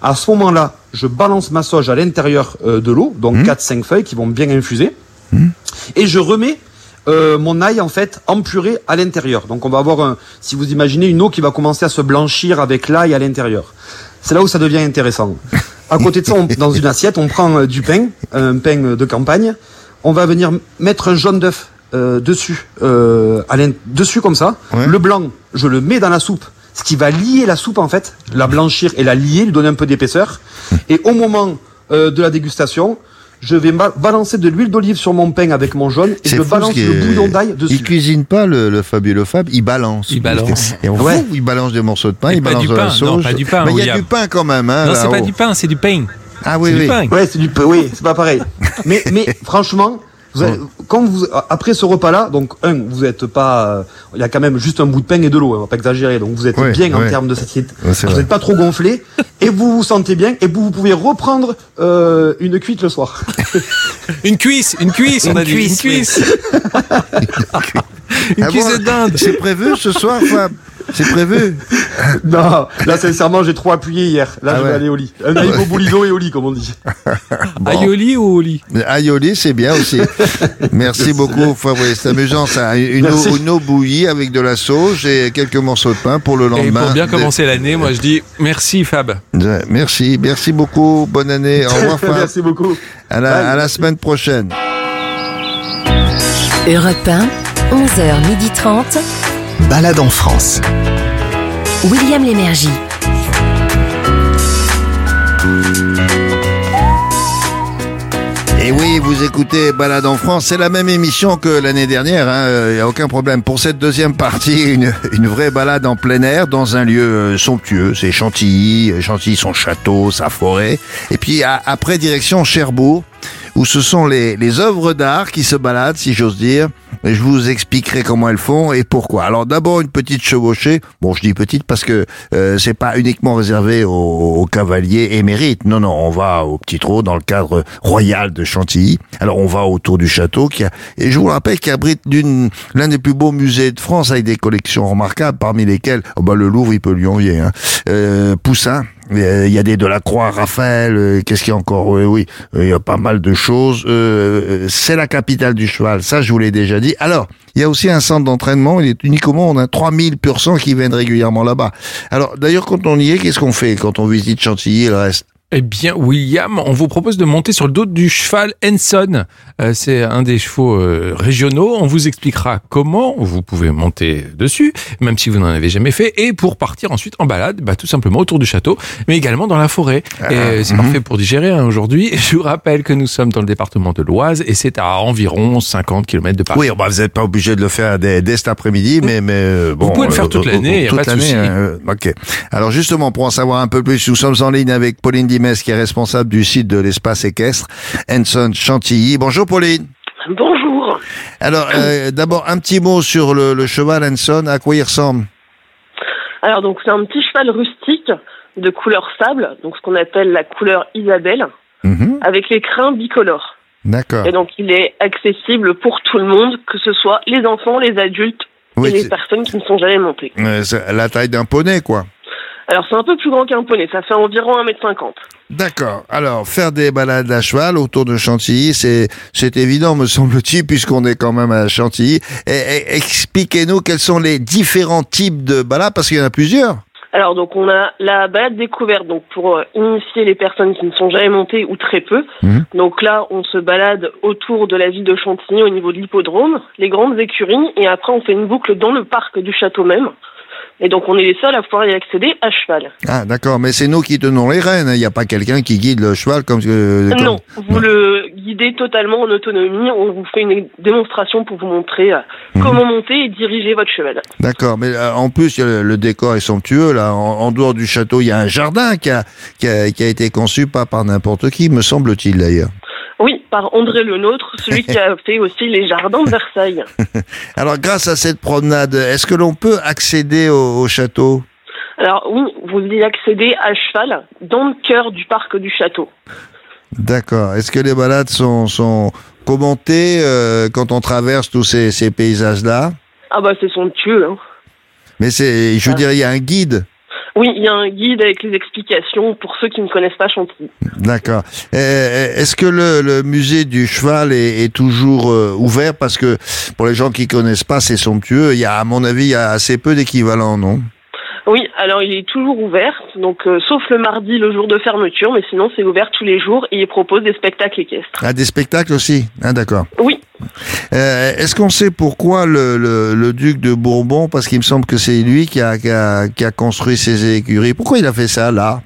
Speaker 11: À ce moment-là, je balance ma sauge à l'intérieur euh, de l'eau, donc 4-5 feuilles qui vont bien infuser. Et je remets euh, mon ail en fait en purée à l'intérieur. Donc on va avoir, un, si vous imaginez, une eau qui va commencer à se blanchir avec l'ail à l'intérieur. C'est là où ça devient intéressant. À côté de ça, on- dans une assiette, on prend euh, du pain, un pain de campagne. On va venir mettre un jaune d'œuf euh, dessus, euh, à dessus comme ça.
Speaker 3: Ouais.
Speaker 11: Le blanc, je le mets dans la soupe, ce qui va lier la soupe en fait, la blanchir et la lier, lui donner un peu d'épaisseur. Et au moment euh, de la dégustation, je vais ba- balancer de l'huile d'olive sur mon pain avec mon jaune et je balance le
Speaker 3: est-
Speaker 11: bouillon d'ail dessus.
Speaker 3: Il cuisine pas le, le fabuleux Fab, il balance.
Speaker 4: Il balance.
Speaker 3: Et on
Speaker 11: Ouais.
Speaker 3: voit, il balance des morceaux de pain,
Speaker 4: Et
Speaker 3: il balance
Speaker 4: du
Speaker 3: de la
Speaker 4: pain,
Speaker 3: sauge.
Speaker 4: non, pas du pain,
Speaker 3: Mais il y a du pain quand même, hein,
Speaker 4: non, c'est pas du pain, c'est du pain.
Speaker 3: Ah oui,
Speaker 4: c'est
Speaker 3: oui.
Speaker 4: du pain.
Speaker 11: Ouais, c'est du, oui, c'est pas pareil. mais, mais franchement, vous avez- quand vous, après ce repas-là, donc un, vous êtes pas, euh, il y a quand même juste un bout de pain et de l'eau, hein, on va pas exagérer. Donc vous êtes
Speaker 3: Ouais,
Speaker 11: bien
Speaker 3: ouais.
Speaker 11: en termes de satiété. Vous n'êtes pas trop gonflé et vous vous sentez bien et vous, vous pouvez reprendre euh, une cuite le soir.
Speaker 4: Une cuisse, une cuisse, on
Speaker 7: Une
Speaker 4: a dit.
Speaker 7: cuisse,
Speaker 4: une cuisse. une
Speaker 3: Ah
Speaker 4: cuisse
Speaker 3: bon
Speaker 4: de dinde.
Speaker 3: C'est prévu ce soir, Fab C'est prévu
Speaker 11: non, là sincèrement, j'ai trop appuyé hier. Là,
Speaker 3: Ah
Speaker 11: je
Speaker 3: ouais.
Speaker 11: vais aller au lit. Un aïe au boulido et au lit, comme on dit.
Speaker 3: Bon.
Speaker 4: Aioli ou au lit?
Speaker 3: Aioli, c'est bien aussi. Merci beaucoup, Fabrice. C'est amusant ça. Une eau,
Speaker 11: Merci.
Speaker 3: une eau bouillie avec de la sauge et quelques morceaux de pain pour le
Speaker 4: Et
Speaker 3: lendemain.
Speaker 4: pour bien
Speaker 3: de-
Speaker 4: commencer l'année, moi je dis merci Fab.
Speaker 3: Merci, merci beaucoup. Bonne année. Au revoir, Fab.
Speaker 11: Merci beaucoup.
Speaker 3: À la, à la semaine prochaine.
Speaker 1: Europe 1, 11h30.
Speaker 2: Balade en France.
Speaker 1: William Lémergie.
Speaker 3: Et oui, vous écoutez Balade en France, c'est la même émission que l'année dernière, il n'y a aucun problème. Pour cette deuxième partie, une, une vraie balade en plein air dans un lieu euh, somptueux, c'est Chantilly, euh, Chantilly son château, sa forêt. Et puis à- après direction Cherbourg, où ce sont les, les œuvres d'art qui se baladent, si j'ose dire. Et je vous expliquerai comment elles font et pourquoi. Alors d'abord une petite chevauchée. Bon, je dis petite parce que euh, c'est pas uniquement réservé aux, aux cavaliers émérites. Non, non, on va au petit trot dans le cadre royal de Chantilly. Alors on va autour du château qui a, et je vous le rappelle, qui abrite l'un des plus beaux musées de France avec des collections remarquables, parmi lesquelles oh bah, le Louvre, il peut lui envier. Hein. Euh, Poussin. Euh, Il y a des Delacroix, Raphaël, euh, qu'est-ce qu'il y a encore Oui, oui, euh, il y a pas mal de choses. Euh, euh, c'est la capitale du cheval, ça je vous l'ai déjà dit. Alors, il y a aussi un centre d'entraînement, il est uniquement, on a 3000 pur sang qui viennent régulièrement là-bas. Alors, d'ailleurs, quand on y est, qu'est-ce qu'on fait quand on visite Chantilly et le reste?
Speaker 4: Eh bien, William, on vous propose de monter sur le dos du cheval Henson. Euh, c'est un des chevaux euh, régionaux. On vous expliquera comment vous pouvez monter dessus, même si vous n'en avez jamais fait, et pour partir ensuite en balade, bah, tout simplement autour du château, mais également dans la forêt. et euh, c'est
Speaker 3: mhm.
Speaker 4: parfait pour digérer hein, aujourd'hui. Je vous rappelle que nous sommes dans le département de l'Oise et c'est à environ 50 km de Paris.
Speaker 3: Oui, bah, vous n'êtes pas obligé de le faire dès, dès cet après-midi, mais, mais euh, bon.
Speaker 4: pouvez le faire toute
Speaker 3: euh,
Speaker 4: l'année, a
Speaker 3: toute
Speaker 4: pas de
Speaker 3: l'année,
Speaker 4: souci.
Speaker 3: euh, ok. Alors justement, pour en savoir un peu plus, nous sommes en ligne avec Pauline Qui est responsable du site de l'espace équestre Henson Chantilly. Bonjour Pauline.
Speaker 12: Bonjour.
Speaker 3: Alors, euh, d'abord, un petit mot sur le, le cheval Henson. À quoi il ressemble?
Speaker 12: Alors donc c'est un petit cheval rustique de couleur sable, donc ce qu'on appelle la couleur Isabelle,
Speaker 3: Mhm.
Speaker 12: avec les crins bicolores.
Speaker 3: D'accord.
Speaker 12: Et donc il est accessible pour tout le monde, que ce soit les enfants, les adultes
Speaker 3: Oui,
Speaker 12: et les personnes qui ne sont jamais montées.
Speaker 3: Euh, c'est la taille d'un poney, quoi.
Speaker 12: Alors c'est un peu plus grand qu'un poney, ça fait environ 1m50.
Speaker 3: D'accord. Alors, faire des balades à cheval autour de Chantilly, c'est c'est évident, me semble-t-il, puisqu'on est quand même à Chantilly. Et- et- Expliquez-nous quels sont les différents types de balades, parce qu'il y en a plusieurs.
Speaker 12: Alors donc on a la balade découverte donc pour euh, initier les personnes qui ne sont jamais montées ou très peu.
Speaker 3: Mhm.
Speaker 12: Donc là on se balade autour de la ville de Chantilly au niveau de l'hippodrome, les grandes écuries et après on fait une boucle dans le parc du château même. Et donc on est les seuls à pouvoir y accéder à cheval.
Speaker 3: Ah, d'accord, mais c'est nous qui tenons les rênes. hein. Il n'y a pas quelqu'un qui guide le cheval comme. euh, comme-
Speaker 12: Non, vous le guidez totalement en autonomie. On vous fait une démonstration pour vous montrer euh,
Speaker 3: Mhm.
Speaker 12: comment monter et diriger votre cheval.
Speaker 3: D'accord, mais euh, en plus, le, le décor est somptueux. Là, en, en dehors du château, il y a un jardin qui a, qui a, qui a été conçu pas par n'importe qui, me semble-t-il d'ailleurs.
Speaker 12: Par André Le Nôtre, celui qui a fait aussi les jardins de Versailles.
Speaker 3: Alors, grâce à cette promenade, est-ce que l'on peut accéder au, au château?
Speaker 12: Alors oui, vous y accédez à cheval dans le cœur du parc du château.
Speaker 3: D'accord. Est-ce que les balades sont, sont commentées euh, quand on traverse tous ces, ces paysages-là?
Speaker 12: Ah bah c'est somptueux. Hein.
Speaker 3: Mais c'est, je veux dire, il y a un guide.
Speaker 12: Oui, il y a un guide avec les explications pour ceux qui ne connaissent pas Chantilly.
Speaker 3: D'accord. Euh, Est-ce que le, musée du cheval est, est toujours euh, ouvert? Parce que pour les gens qui connaissent pas, c'est somptueux. Il y a, à mon avis, il y a assez peu d'équivalents, non?
Speaker 12: Oui, alors il est toujours ouvert, donc euh, sauf le mardi, le jour de fermeture, mais sinon c'est ouvert tous les jours et il propose des spectacles équestres.
Speaker 3: Ah, des spectacles aussi Ah, d'accord.
Speaker 12: Oui.
Speaker 3: Euh, Est-ce qu'on sait pourquoi le, le, le duc de Bourbon, parce qu'il me semble que c'est lui qui a, qui, a, qui a construit ces écuries, pourquoi il a fait ça là?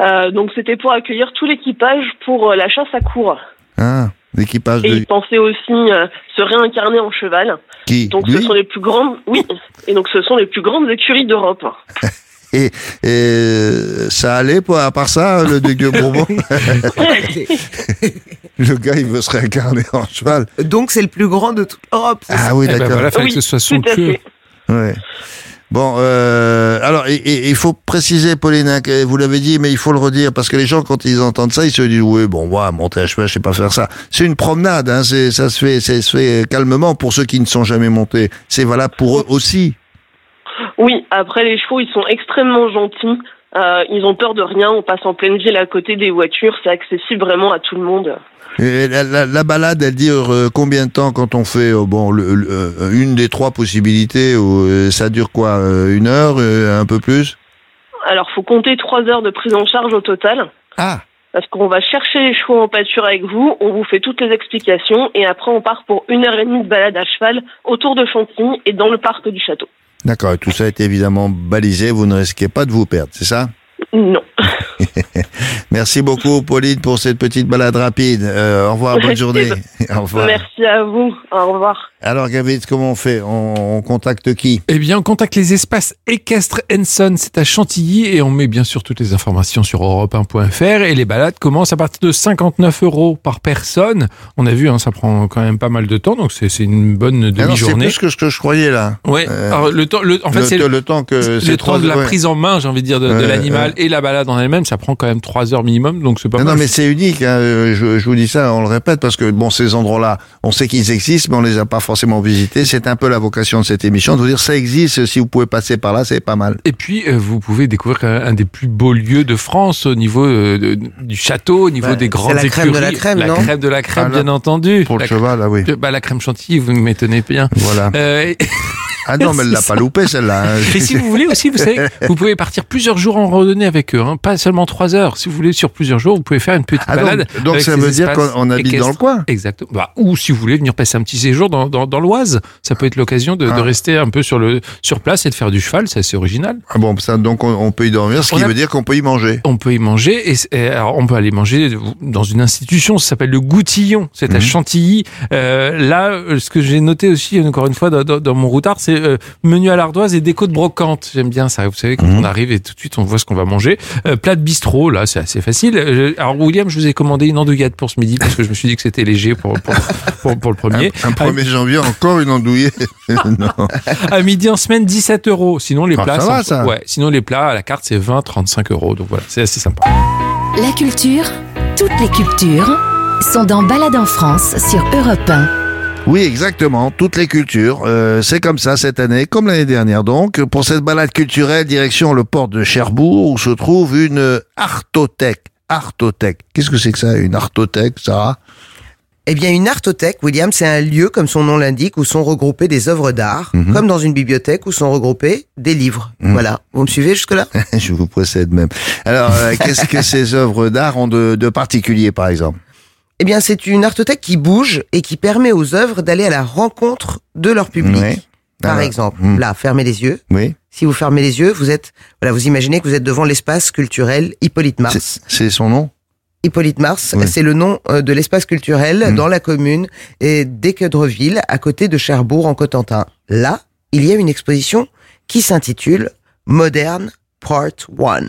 Speaker 12: Euh, donc c'était pour accueillir tout l'équipage pour euh, la chasse à cour.
Speaker 3: hein L'équipage
Speaker 12: Et
Speaker 3: de...
Speaker 12: il pensait aussi euh, se réincarner en cheval.
Speaker 3: Qui?
Speaker 12: Donc
Speaker 3: Lui?
Speaker 12: ce sont les plus grandes, oui, et donc ce sont les plus grandes écuries d'Europe.
Speaker 3: Et, et ça allait, pas, à part ça, le duc de Bourbon? Le gars, il veut se réincarner en cheval.
Speaker 7: Donc c'est le plus grand de toute l'Europe. ça
Speaker 3: Ah oui,
Speaker 4: Eh ben
Speaker 3: d'accord.
Speaker 4: voilà, fallait que ce soit somptueux.
Speaker 3: Ouais. Bon, euh, alors, il faut préciser, Pauline, hein, que vous l'avez dit, mais il faut le redire, parce que les gens, quand ils entendent ça, ils se disent, oui, bon, moi, monter à cheval, je sais pas faire ça. C'est une promenade, hein, ça se fait, ça se fait calmement pour ceux qui ne sont jamais montés. C'est valable pour eux aussi.
Speaker 12: Oui, après les chevaux, ils sont extrêmement gentils. Euh, ils ont peur de rien. On passe en pleine ville à côté des voitures. C'est accessible vraiment à tout le monde.
Speaker 3: Et la, la- la balade, elle dure euh, combien de temps quand on fait, euh, bon, le- le- une des trois possibilités, ça dure quoi, une heure, un peu plus?
Speaker 12: Alors, faut compter trois heures de prise en charge au total.
Speaker 3: Ah.
Speaker 12: Parce qu'on va chercher les chevaux en pâture avec vous, on vous fait toutes les explications et après on part pour une heure et demie de balade à cheval autour de Chantilly et dans le parc du château.
Speaker 3: D'accord, et tout ça est évidemment balisé, vous ne risquez pas de vous perdre, c'est ça?
Speaker 12: Non.
Speaker 3: Merci beaucoup, Pauline, pour cette petite balade rapide. Euh, au revoir, bonne journée. au revoir.
Speaker 12: Merci à vous. Au revoir.
Speaker 3: Alors, Gavit, comment on fait? On, on contacte qui?
Speaker 4: Eh bien, on contacte les espaces équestres Enson, c'est à Chantilly, et on met bien sûr toutes les informations sur europe1.fr. Et les balades commencent à partir de 59 euros par personne. On a vu, hein, ça prend quand même pas mal de temps, donc c'est une bonne
Speaker 3: non, C'est
Speaker 4: demi-journée.
Speaker 3: plus que ce que je croyais, là.
Speaker 4: Ouais.
Speaker 3: Euh,
Speaker 4: Alors, le temps, le, en fait, c'est
Speaker 3: le temps que
Speaker 4: le
Speaker 3: c'est
Speaker 4: temps
Speaker 3: trois
Speaker 4: de la
Speaker 3: ouais.
Speaker 4: prise en main, j'ai envie de dire, de, l'animal et la balade en elle-même, ça prend quand même trois heures minimum, donc c'est pas
Speaker 3: Non,
Speaker 4: mal.
Speaker 3: non, mais c'est unique. hein, euh, Je, je vous dis ça, on le répète, parce que bon, ces endroits-là, on sait qu'ils existent, mais on les a pas forcément visités. C'est un peu la vocation de cette émission, de vous dire ça existe. Si vous pouvez passer par là, c'est pas mal.
Speaker 4: Et puis, euh, vous pouvez découvrir un, un des plus beaux lieux de France au niveau euh, de- du château, au niveau
Speaker 7: Bah,
Speaker 4: des grandes
Speaker 7: la crème de la crème,
Speaker 4: La
Speaker 7: non
Speaker 4: crème de la crème,
Speaker 3: Ah, là,
Speaker 4: bien entendu.
Speaker 3: Pour le
Speaker 4: la,
Speaker 3: cheval, ah oui.
Speaker 4: bah, la crème chantilly, vous m'étonnez bien.
Speaker 3: Voilà.
Speaker 4: Euh,
Speaker 3: Ah non, mais elle l'a
Speaker 4: c'est
Speaker 3: pas
Speaker 4: ça.
Speaker 3: loupé, celle-là. hein.
Speaker 4: Et si vous voulez aussi, vous savez, vous pouvez partir plusieurs jours en randonnée avec eux, hein, pas seulement trois heures. Si vous voulez, sur plusieurs jours, vous pouvez faire une petite
Speaker 3: Ah, donc-
Speaker 4: balade.
Speaker 3: donc
Speaker 4: avec
Speaker 3: ça veut dire qu'on- on habite dans le coin
Speaker 4: Exactement. Bah, ou si vous voulez venir passer un petit séjour dans, dans, dans l'Oise, ça peut être l'occasion de, de
Speaker 3: Ah.
Speaker 4: rester un peu sur, le, sur place et de faire du cheval, c'est assez original.
Speaker 3: Ah bon, ça, donc on, on peut y dormir, ce
Speaker 4: On
Speaker 3: qui
Speaker 4: a-
Speaker 3: veut dire qu'on peut y manger.
Speaker 4: On peut y manger et, et alors on peut aller manger dans une institution, ça s'appelle le Goutillon, c'est à
Speaker 3: Mhm.
Speaker 4: Chantilly. Euh, là, ce que j'ai noté aussi encore une fois dans, dans- dans mon routard, c'est euh, menu à l'ardoise et déco de brocante. J'aime bien ça. Vous savez quand
Speaker 3: Mhm.
Speaker 4: on arrive et tout de suite on voit ce qu'on va manger. Euh, plat de bistrot, là c'est assez facile. Euh, alors William, je vous ai commandé une andouillette pour ce midi parce que je me suis dit que c'était léger pour pour, pour, pour le premier.
Speaker 3: Un, un 1er janvier, encore une andouillée. non.
Speaker 4: À midi en semaine, 17 euros. Sinon les
Speaker 3: Ah,
Speaker 4: plats,
Speaker 3: ça va, ça.
Speaker 4: ouais. Sinon les plats à la carte c'est 20, 35 euros. Donc voilà, c'est assez sympa.
Speaker 1: La culture, toutes les cultures, sont dans Balade en France sur Europe 1.
Speaker 3: Oui, exactement. Toutes les cultures. Euh, c'est comme ça cette année, comme l'année dernière donc. Pour cette balade culturelle, direction le port de Cherbourg, où se trouve une artothèque. Artothèque. Qu'est-ce que c'est que ça, une artothèque, Sarah?
Speaker 7: Eh bien, une artothèque, William, c'est un lieu, comme son nom l'indique, où sont regroupées des œuvres d'art,
Speaker 3: Mhm.
Speaker 7: comme dans une bibliothèque où sont regroupés des livres.
Speaker 3: Mhm.
Speaker 7: Voilà. Vous me suivez jusque-là?
Speaker 3: Je vous précède même. Alors, euh, qu'est-ce que ces œuvres d'art ont de, de particulier, par exemple?
Speaker 7: Eh bien, c'est une artothèque qui bouge et qui permet aux œuvres d'aller à la rencontre de leur public.
Speaker 3: Oui.
Speaker 7: Par
Speaker 3: Alors,
Speaker 7: exemple,
Speaker 3: hmm.
Speaker 7: là, fermez les yeux.
Speaker 3: Oui.
Speaker 7: Si vous fermez les yeux, vous êtes, voilà, vous imaginez que vous êtes devant l'espace culturel Hippolyte Mars.
Speaker 3: C'est- son nom?
Speaker 7: Hippolyte Mars,
Speaker 3: Oui.
Speaker 7: c'est le nom euh, de l'espace culturel
Speaker 3: Mm.
Speaker 7: dans la commune et d'Équeudreville, à côté de Cherbourg en Cotentin. Là, il y a une exposition qui s'intitule Modern Part 1.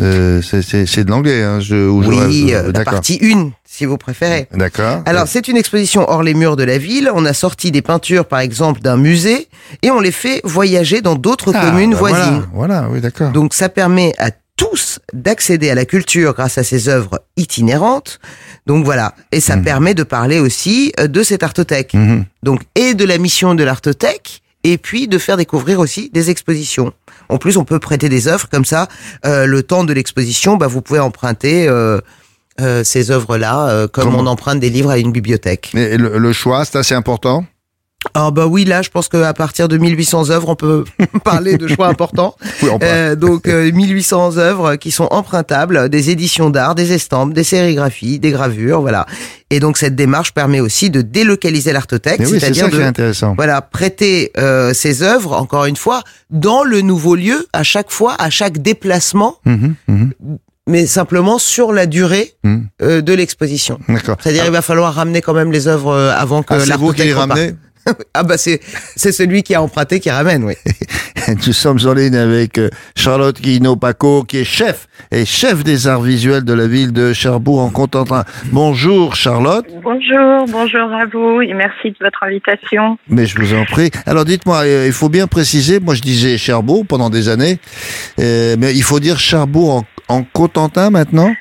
Speaker 3: Euh, c'est- de l'anglais, hein, je, ou
Speaker 7: Oui,
Speaker 3: rêve,
Speaker 7: euh, la partie 1, si vous préférez.
Speaker 3: D'accord.
Speaker 7: Alors, c'est une exposition hors les murs de la ville. On a sorti des peintures, par exemple, d'un musée et on les fait voyager dans d'autres
Speaker 3: Ah,
Speaker 7: communes
Speaker 3: bah
Speaker 7: voisines.
Speaker 3: Voilà, voilà, oui, d'accord.
Speaker 7: Donc ça permet à tous d'accéder à la culture grâce à ces œuvres itinérantes. Donc voilà, et ça
Speaker 3: Mhm.
Speaker 7: permet de parler aussi euh, de cette artothèque.
Speaker 3: Mhm.
Speaker 7: Donc et de la mission de l'artothèque et puis de faire découvrir aussi des expositions. En plus, on peut prêter des œuvres comme ça. euh, le temps de l'exposition, bah, vous pouvez emprunter euh, euh, ces œuvres-là euh, comme
Speaker 3: Comment
Speaker 7: on emprunte des livres à une bibliothèque.
Speaker 3: Et le, le choix, c'est assez important?
Speaker 7: Ah bah oui, là, je pense qu'à partir de 1800 œuvres, on peut parler de choix importants.
Speaker 3: Oui.
Speaker 7: Euh, donc euh, 1800 œuvres qui sont empruntables, des éditions d'art, des estampes, des sérigraphies, des gravures, voilà. Et donc cette démarche permet aussi de délocaliser l'artothèque,
Speaker 3: oui,
Speaker 7: c'est-à-dire de
Speaker 3: intéressant.
Speaker 7: voilà prêter euh, ces œuvres encore une fois dans le nouveau lieu à chaque fois, à chaque déplacement,
Speaker 3: Mhm, mhm,
Speaker 7: mais simplement sur la durée
Speaker 3: mhm.
Speaker 7: euh, de l'exposition.
Speaker 3: D'accord.
Speaker 7: C'est-à-dire il va falloir ramener quand même les œuvres euh, avant que
Speaker 3: Ah,
Speaker 7: l'artothèque reparte. Ah bah c'est c'est celui qui a emprunté qui ramène, oui.
Speaker 3: Nous sommes en ligne avec euh, Charlotte Guino-Paco, qui est chef et chef des arts visuels de la ville de Cherbourg en Cotentin. Bonjour Charlotte,
Speaker 13: Bonjour, bonjour à vous et merci de votre invitation.
Speaker 3: mais je vous en prie. Alors dites-moi, euh, il faut bien préciser, moi je disais Cherbourg pendant des années, euh, mais il faut dire Cherbourg en, en Cotentin maintenant?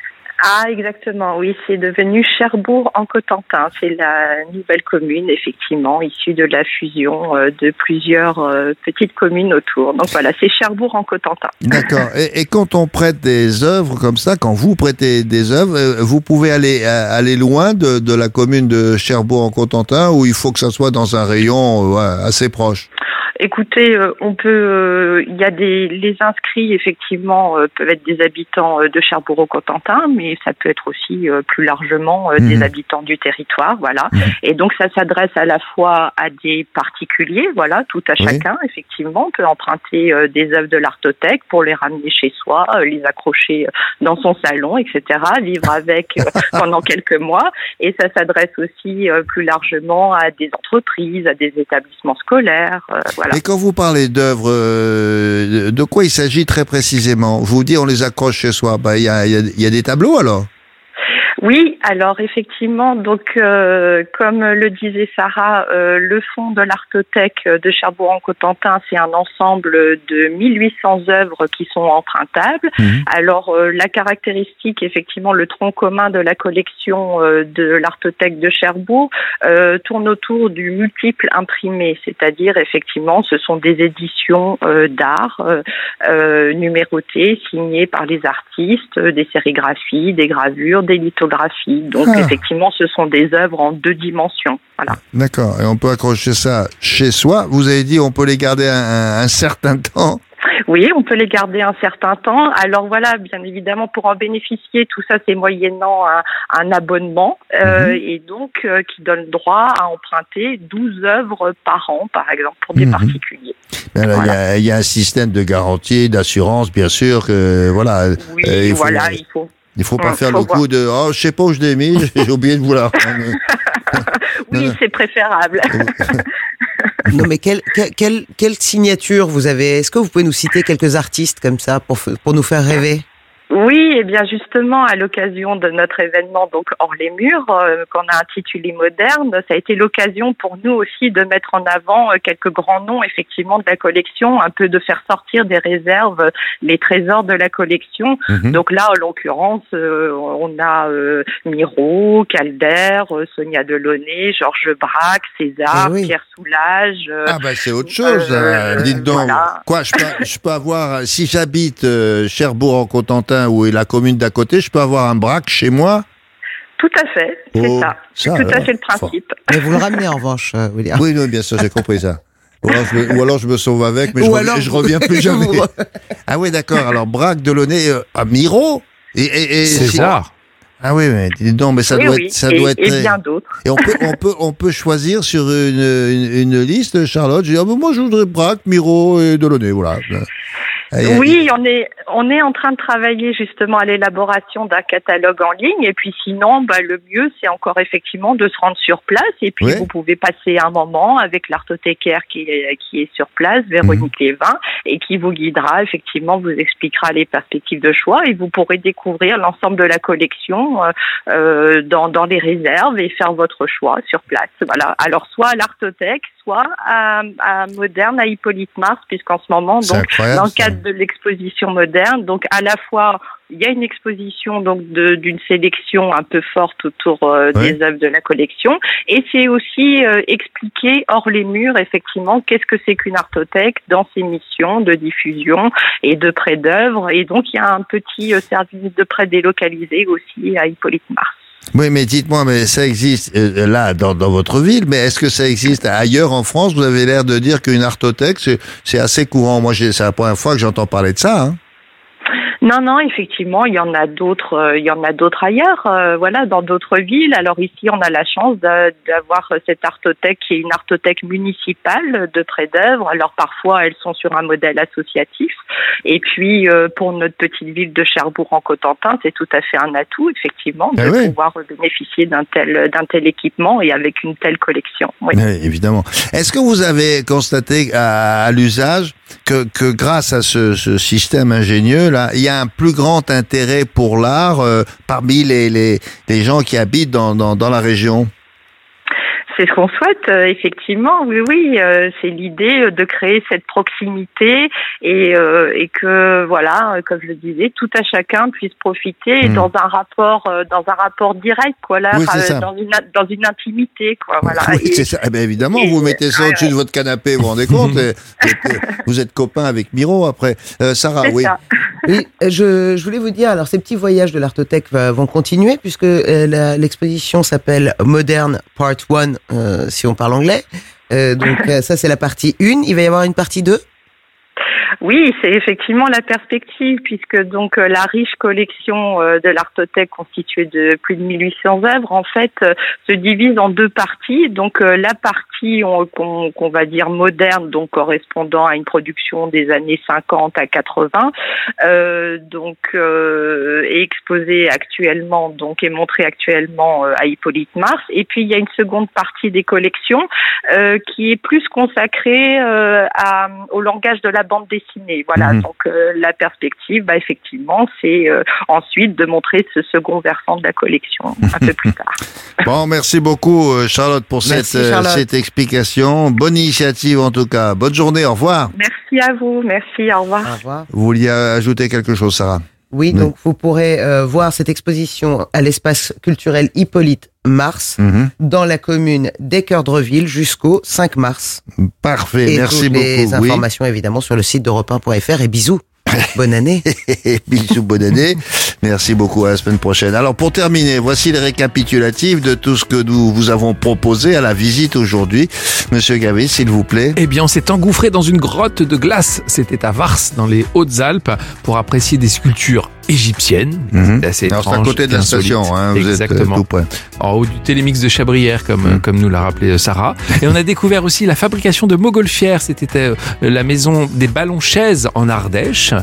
Speaker 13: Ah, exactement, oui, c'est devenu Cherbourg en Cotentin. C'est la nouvelle commune, effectivement, issue de la fusion euh, de plusieurs euh, petites communes autour. Donc voilà, c'est Cherbourg en Cotentin.
Speaker 3: D'accord. Et, quand on prête des œuvres comme ça, quand vous prêtez des œuvres, euh, vous pouvez aller aller loin de, la commune de Cherbourg en Cotentin, ou il faut que ça soit dans un rayon assez proche?
Speaker 13: Écoutez, euh, on peut, euh, il y a des, les inscrits effectivement euh, peuvent être des habitants de Cherbourg-au-Cotentin, mais ça peut être aussi euh, plus largement euh, des
Speaker 3: Mhm.
Speaker 13: habitants du territoire, voilà.
Speaker 3: Mhm.
Speaker 13: Et donc ça s'adresse à la fois à des particuliers, voilà, tout à
Speaker 3: Oui.
Speaker 13: chacun. Effectivement, on peut emprunter euh, des œuvres de l'artothèque pour les ramener chez soi, euh, les accrocher dans son salon, etc. Vivre avec pendant quelques mois. Et ça s'adresse aussi euh, plus largement à des entreprises, à des établissements scolaires, euh,
Speaker 3: Et quand vous parlez d'œuvres, euh, de quoi il s'agit très précisément? Vous dites on les accroche chez soi. Bah, il il y a- il y a des tableaux alors?
Speaker 13: Oui, alors effectivement, donc euh, comme le disait Sarah, euh, le fonds de l'artothèque de Cherbourg-en-Cotentin, c'est un ensemble de 1800 œuvres qui sont empruntables.
Speaker 3: Mhm.
Speaker 13: Alors euh, la caractéristique, effectivement, le tronc commun de la collection euh, de l'artothèque de Cherbourg euh, tourne autour du multiple imprimé, c'est-à-dire effectivement, ce sont des éditions euh, d'art numérotées, signées par les artistes, euh, des sérigraphies, des gravures, des lithographies. Donc
Speaker 3: Ah.
Speaker 13: effectivement, ce sont des œuvres en deux dimensions. Voilà.
Speaker 3: D'accord. Et on peut accrocher ça chez soi. Vous avez dit on peut les garder un, certain temps.
Speaker 13: Oui, on peut les garder un certain temps. Alors voilà, bien évidemment, pour en bénéficier, tout ça, c'est moyennant un, un abonnement euh, et donc euh, qui donne droit à emprunter 12 œuvres par an, par exemple, pour des
Speaker 3: Mhm.
Speaker 13: particuliers.
Speaker 3: Il y, a, il y a un système de garantie, d'assurance, bien sûr. Que voilà.
Speaker 13: Oui,
Speaker 3: Euh, il faut-
Speaker 13: voilà, il faut.
Speaker 3: Il faut pas
Speaker 13: Hum,
Speaker 3: faire
Speaker 13: faut
Speaker 3: le coup de oh je sais pas où je l'ai mis, j'ai oublié de vous la rendre.
Speaker 13: Oui, c'est préférable.
Speaker 7: Non mais quelle, quelle, quelle, signature vous avez? Est-ce que vous pouvez nous citer quelques artistes comme ça pour, pour nous faire rêver?
Speaker 13: Oui, et bien justement, à l'occasion de notre événement donc hors les murs, euh, qu'on a intitulé Moderne, ça a été l'occasion pour nous aussi de mettre en avant euh, quelques grands noms effectivement de la collection, un peu de faire sortir des réserves les trésors de la collection.
Speaker 3: Mhm.
Speaker 13: Donc là, en l'occurrence, euh, on a euh, Miro, Calder, Sonia Delaunay, Georges Braque, César,
Speaker 7: Eh oui.
Speaker 13: Pierre Soulages. euh,
Speaker 3: Ah bah c'est autre chose. Dites donc.
Speaker 13: voilà.
Speaker 3: Quoi, je peux, je peux avoir si j'habite Cherbourg en Cotentin ou est la commune d'à côté, je peux avoir un braque chez moi.
Speaker 13: Tout à fait, c'est
Speaker 3: Oh,
Speaker 13: ça. C'est
Speaker 3: ça,
Speaker 13: tout à fait le principe.
Speaker 7: Mais vous le ramenez en revanche, euh, William.
Speaker 3: Oui, oui, bien sûr, j'ai compris ça. Ou alors, je me, ou alors je me sauve avec, mais je,
Speaker 7: Ou
Speaker 3: reviens,
Speaker 7: alors
Speaker 3: je
Speaker 7: vous-
Speaker 3: reviens plus jamais.
Speaker 7: vous-
Speaker 3: Ah oui, d'accord. Alors, Braque, Delaunay, euh, à Miro et, et, et-
Speaker 4: César.
Speaker 3: Ah oui, mais dis donc, mais ça
Speaker 13: oui,
Speaker 3: doit
Speaker 13: oui,
Speaker 3: être, ça
Speaker 13: et,
Speaker 3: doit être
Speaker 13: et bien d'autres.
Speaker 3: Et on peut, on peut, on peut choisir sur une, une, une liste, Charlotte. Je dis, ah, ben, moi, je voudrais Braque, Miro et Delaunay, voilà.
Speaker 13: Oui, on est on est en train de travailler justement à l'élaboration d'un catalogue en ligne. Et puis sinon bah, le mieux c'est encore effectivement de se rendre sur place. Et puis
Speaker 3: Ouais.
Speaker 13: vous pouvez passer un moment avec l'artothécaire qui est qui est sur place Véronique
Speaker 3: Mhm.
Speaker 13: Lévin et qui vous guidera effectivement vous expliquera les perspectives de choix. Et vous pourrez découvrir l'ensemble de la collection euh, euh, dans dans les réserves et faire votre choix sur place. Voilà. Alors soit à l'artothèque à, à Moderne à Hippolyte Mars puisqu'en ce moment donc dans le cadre de l'exposition moderne. Donc à la fois il y a une exposition donc de- d'une sélection un peu forte autour euh,
Speaker 3: Ouais.
Speaker 13: des œuvres de la collection et c'est aussi euh, expliquer hors les murs effectivement qu'est-ce que c'est qu'une artothèque dans ses missions de diffusion et de prêt d'œuvres et donc il y a un petit euh, service de prêt délocalisé aussi à Hippolyte Mars.
Speaker 3: Oui, mais dites-moi, mais ça existe euh, là dans, votre ville, mais est-ce que ça existe ailleurs en France? Vous avez l'air de dire qu'une artothèque c'est assez courant. Moi, c'est la première fois que j'entends parler de ça. Hein.
Speaker 13: Non, non, effectivement, il y en a d'autres, euh, il y en a d'autres ailleurs, euh, voilà, dans d'autres villes. Alors ici, on a la chance d'a- d'avoir cette artothèque qui est une artothèque municipale de près d'œuvre. Alors parfois, elles sont sur un modèle associatif. Et puis, euh, pour notre petite ville de Cherbourg en Cotentin, c'est tout à fait un atout, effectivement, de
Speaker 3: Ah oui.
Speaker 13: pouvoir bénéficier d'un tel, d'un tel équipement et avec une telle collection. Oui.
Speaker 3: Oui, évidemment. Est-ce que vous avez constaté à, à l'usage que, grâce à ce, système ingénieux là, il y a un plus grand intérêt pour l'art euh, parmi les, les, les gens qui habitent dans, dans la région
Speaker 13: C'est ce qu'on souhaite, euh, effectivement. Oui, oui, euh, c'est l'idée euh, de créer cette proximité et, euh, et que, voilà, comme je le disais, tout à chacun puisse profiter
Speaker 3: Mhm.
Speaker 13: dans un rapport, euh, dans un rapport direct, quoi, là,
Speaker 3: Oui,
Speaker 13: dans une dans une intimité, quoi, voilà.
Speaker 3: Oui,
Speaker 13: Et-
Speaker 3: c'est ça. Eh ben, évidemment,
Speaker 13: et-
Speaker 3: vous mettez ça
Speaker 13: ouais,
Speaker 3: au-dessus de votre canapé, vous vous rendez compte et- et- et Vous êtes copain avec Miro après. Euh, Sarah,
Speaker 13: c'est
Speaker 3: oui.
Speaker 13: ça.
Speaker 7: Oui, je, je voulais vous dire, alors ces petits voyages de l'artothèque vont continuer puisque la- l'exposition s'appelle Modern Part 1, euh, si on parle anglais. Euh, donc euh, ça c'est la partie 1. Il va y avoir une partie 2
Speaker 13: Oui, c'est effectivement la perspective, puisque donc la riche collection de l'artothèque constituée de plus de 1800 œuvres, en fait, se divise en deux parties. Donc la partie on- qu'on va dire moderne, donc correspondant à une production des années 50 à 80, euh, donc euh, est exposée actuellement, donc est montrée actuellement euh, à Hippolyte Mars. Et puis il y a une seconde partie des collections euh, qui est plus consacrée euh, à, au langage de la bande dessinée. Voilà,
Speaker 3: Mhm.
Speaker 13: donc euh, la perspective, bah, effectivement, c'est euh, ensuite de montrer ce second versant de la collection un peu plus tard.
Speaker 3: Bon, merci beaucoup, Charlotte, pour
Speaker 7: Merci,
Speaker 3: cette,
Speaker 7: Charlotte.
Speaker 3: cette explication. Bonne initiative, en tout cas. Bonne journée. Au revoir.
Speaker 13: Merci à vous, merci, au revoir.
Speaker 7: Au revoir.
Speaker 3: Vous vouliez ajouter quelque chose, Sarah?
Speaker 7: Oui,
Speaker 3: Oui.
Speaker 7: donc vous pourrez euh, voir cette exposition à l'espace culturel Hippolyte Mars
Speaker 3: Mhm.
Speaker 7: dans la commune d'Équeurdreville jusqu'au 5 mars.
Speaker 3: Parfait.
Speaker 7: Et
Speaker 3: merci
Speaker 7: toutes
Speaker 3: beaucoup.
Speaker 7: les
Speaker 3: Oui.
Speaker 7: informations évidemment sur le site d'Europe 1.fr et bisous. Bonne année.
Speaker 3: Bisous, bonne année. Merci beaucoup. À la semaine prochaine. Alors, pour terminer, voici le récapitulatif de tout ce que nous vous avons proposé à la visite aujourd'hui. Monsieur Gavis, s'il vous plaît.
Speaker 4: Eh bien, on s'est engouffré dans une grotte de glace. C'était à Vars, dans les Hautes-Alpes, pour apprécier des sculptures égyptiennes.
Speaker 3: Mhm.
Speaker 4: C'est assez
Speaker 3: Alors, c'est à
Speaker 4: étrange
Speaker 3: côté de la station, hein, vous êtes euh,
Speaker 4: Exactement.
Speaker 3: tout près.
Speaker 4: en haut du télémix de Chabrières, comme,
Speaker 3: Mm.
Speaker 4: comme nous l'a rappelé euh, Sarah. Et on a découvert aussi la fabrication de montgolfières. C'était euh, la maison des ballons chaises en Ardèche.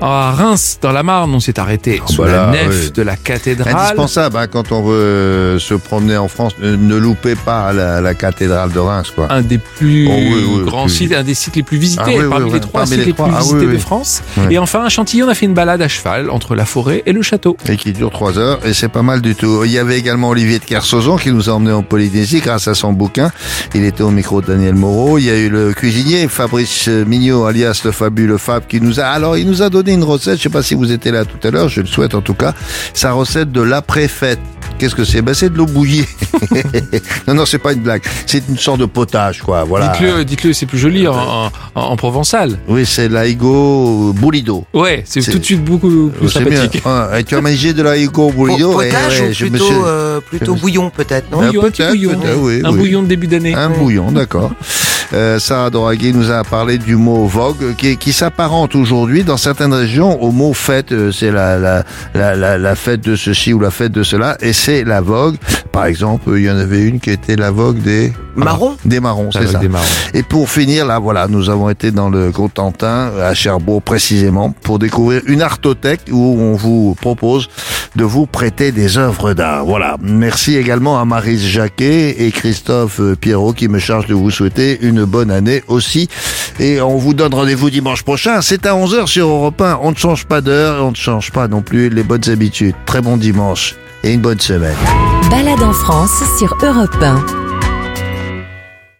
Speaker 4: À Reims, dans la Marne, on s'est arrêté sous
Speaker 3: voilà,
Speaker 4: la nef
Speaker 3: oui.
Speaker 4: de la cathédrale.
Speaker 3: Indispensable, hein, quand on veut se promener en France, ne, loupez pas la, la cathédrale de Reims, quoi.
Speaker 4: Un des plus
Speaker 3: Oh oui, oui,
Speaker 4: grands sites, un des sites les plus visités,
Speaker 3: Ah oui, oui,
Speaker 4: parmi les trois
Speaker 3: parmi
Speaker 4: sites
Speaker 3: les
Speaker 4: plus
Speaker 3: Ah
Speaker 4: visités de France. Et enfin, à Chantilly, on a fait une balade à cheval entre la forêt et le château.
Speaker 3: Et qui dure trois heures, et c'est pas mal du tout. Il y avait également Olivier de Kersauzon qui nous a emmenés en Polynésie grâce à son bouquin. Il était au micro de Daniel Moreau. Il y a eu le cuisinier Fabrice Mignot, alias le fabuleux Fab, qui nous a, alors il nous a donné une recette. Je sais pas si vous étiez là tout à l'heure, je le souhaite en tout cas. Sa recette de l'après-fête. Qu'est-ce que c'est? Ben c'est de l'eau bouillie. non, non, c'est pas une blague. C'est une sorte de potage, quoi. Voilà.
Speaker 4: Dites-le, dites-le, c'est plus joli en, en- en provençal.
Speaker 3: Oui, c'est l'aigo boulido.
Speaker 4: Ouais, c'est
Speaker 3: C'est-
Speaker 4: tout de suite beaucoup plus
Speaker 3: C'est bien.
Speaker 4: sympathique.
Speaker 3: Tu as mangé de l'aigo boulido
Speaker 7: Po-
Speaker 3: et
Speaker 7: Potage
Speaker 3: ouais,
Speaker 7: ou
Speaker 3: je me
Speaker 7: plutôt,
Speaker 3: suis-
Speaker 7: euh, plutôt bouillon peut-être, non?
Speaker 4: Bouillon, un petit
Speaker 3: peut-être,
Speaker 4: bouillon.
Speaker 3: peut-être, oui,
Speaker 4: un
Speaker 3: oui.
Speaker 4: bouillon de début d'année.
Speaker 3: Un bouillon, d'accord. Euh, Sarah Doraghi nous a parlé du mot vogue qui, qui s'apparente aujourd'hui dans certaines régions au mot fête. Euh, C'est la, la, la, la, fête de ceci ou la fête de cela et c'est la vogue. Par exemple, il y en avait une qui était la vogue des
Speaker 7: Marrons
Speaker 3: Des marrons, c'est ça.
Speaker 4: des marrons.
Speaker 3: Et pour finir, là, voilà, nous avons été dans le Cotentin, à Cherbourg précisément, pour découvrir une artothèque où on vous propose de vous prêter des œuvres d'art. Voilà. Merci également à Marise Jacquet et Christophe Pierrot qui me chargent de vous souhaiter une bonne année aussi. Et on vous donne rendez-vous dimanche prochain. C'est à 11h sur Europe 1. On ne change pas d'heure on ne change pas non plus les bonnes habitudes. Très bon dimanche et une bonne semaine.
Speaker 1: Balade en France sur Europe 1.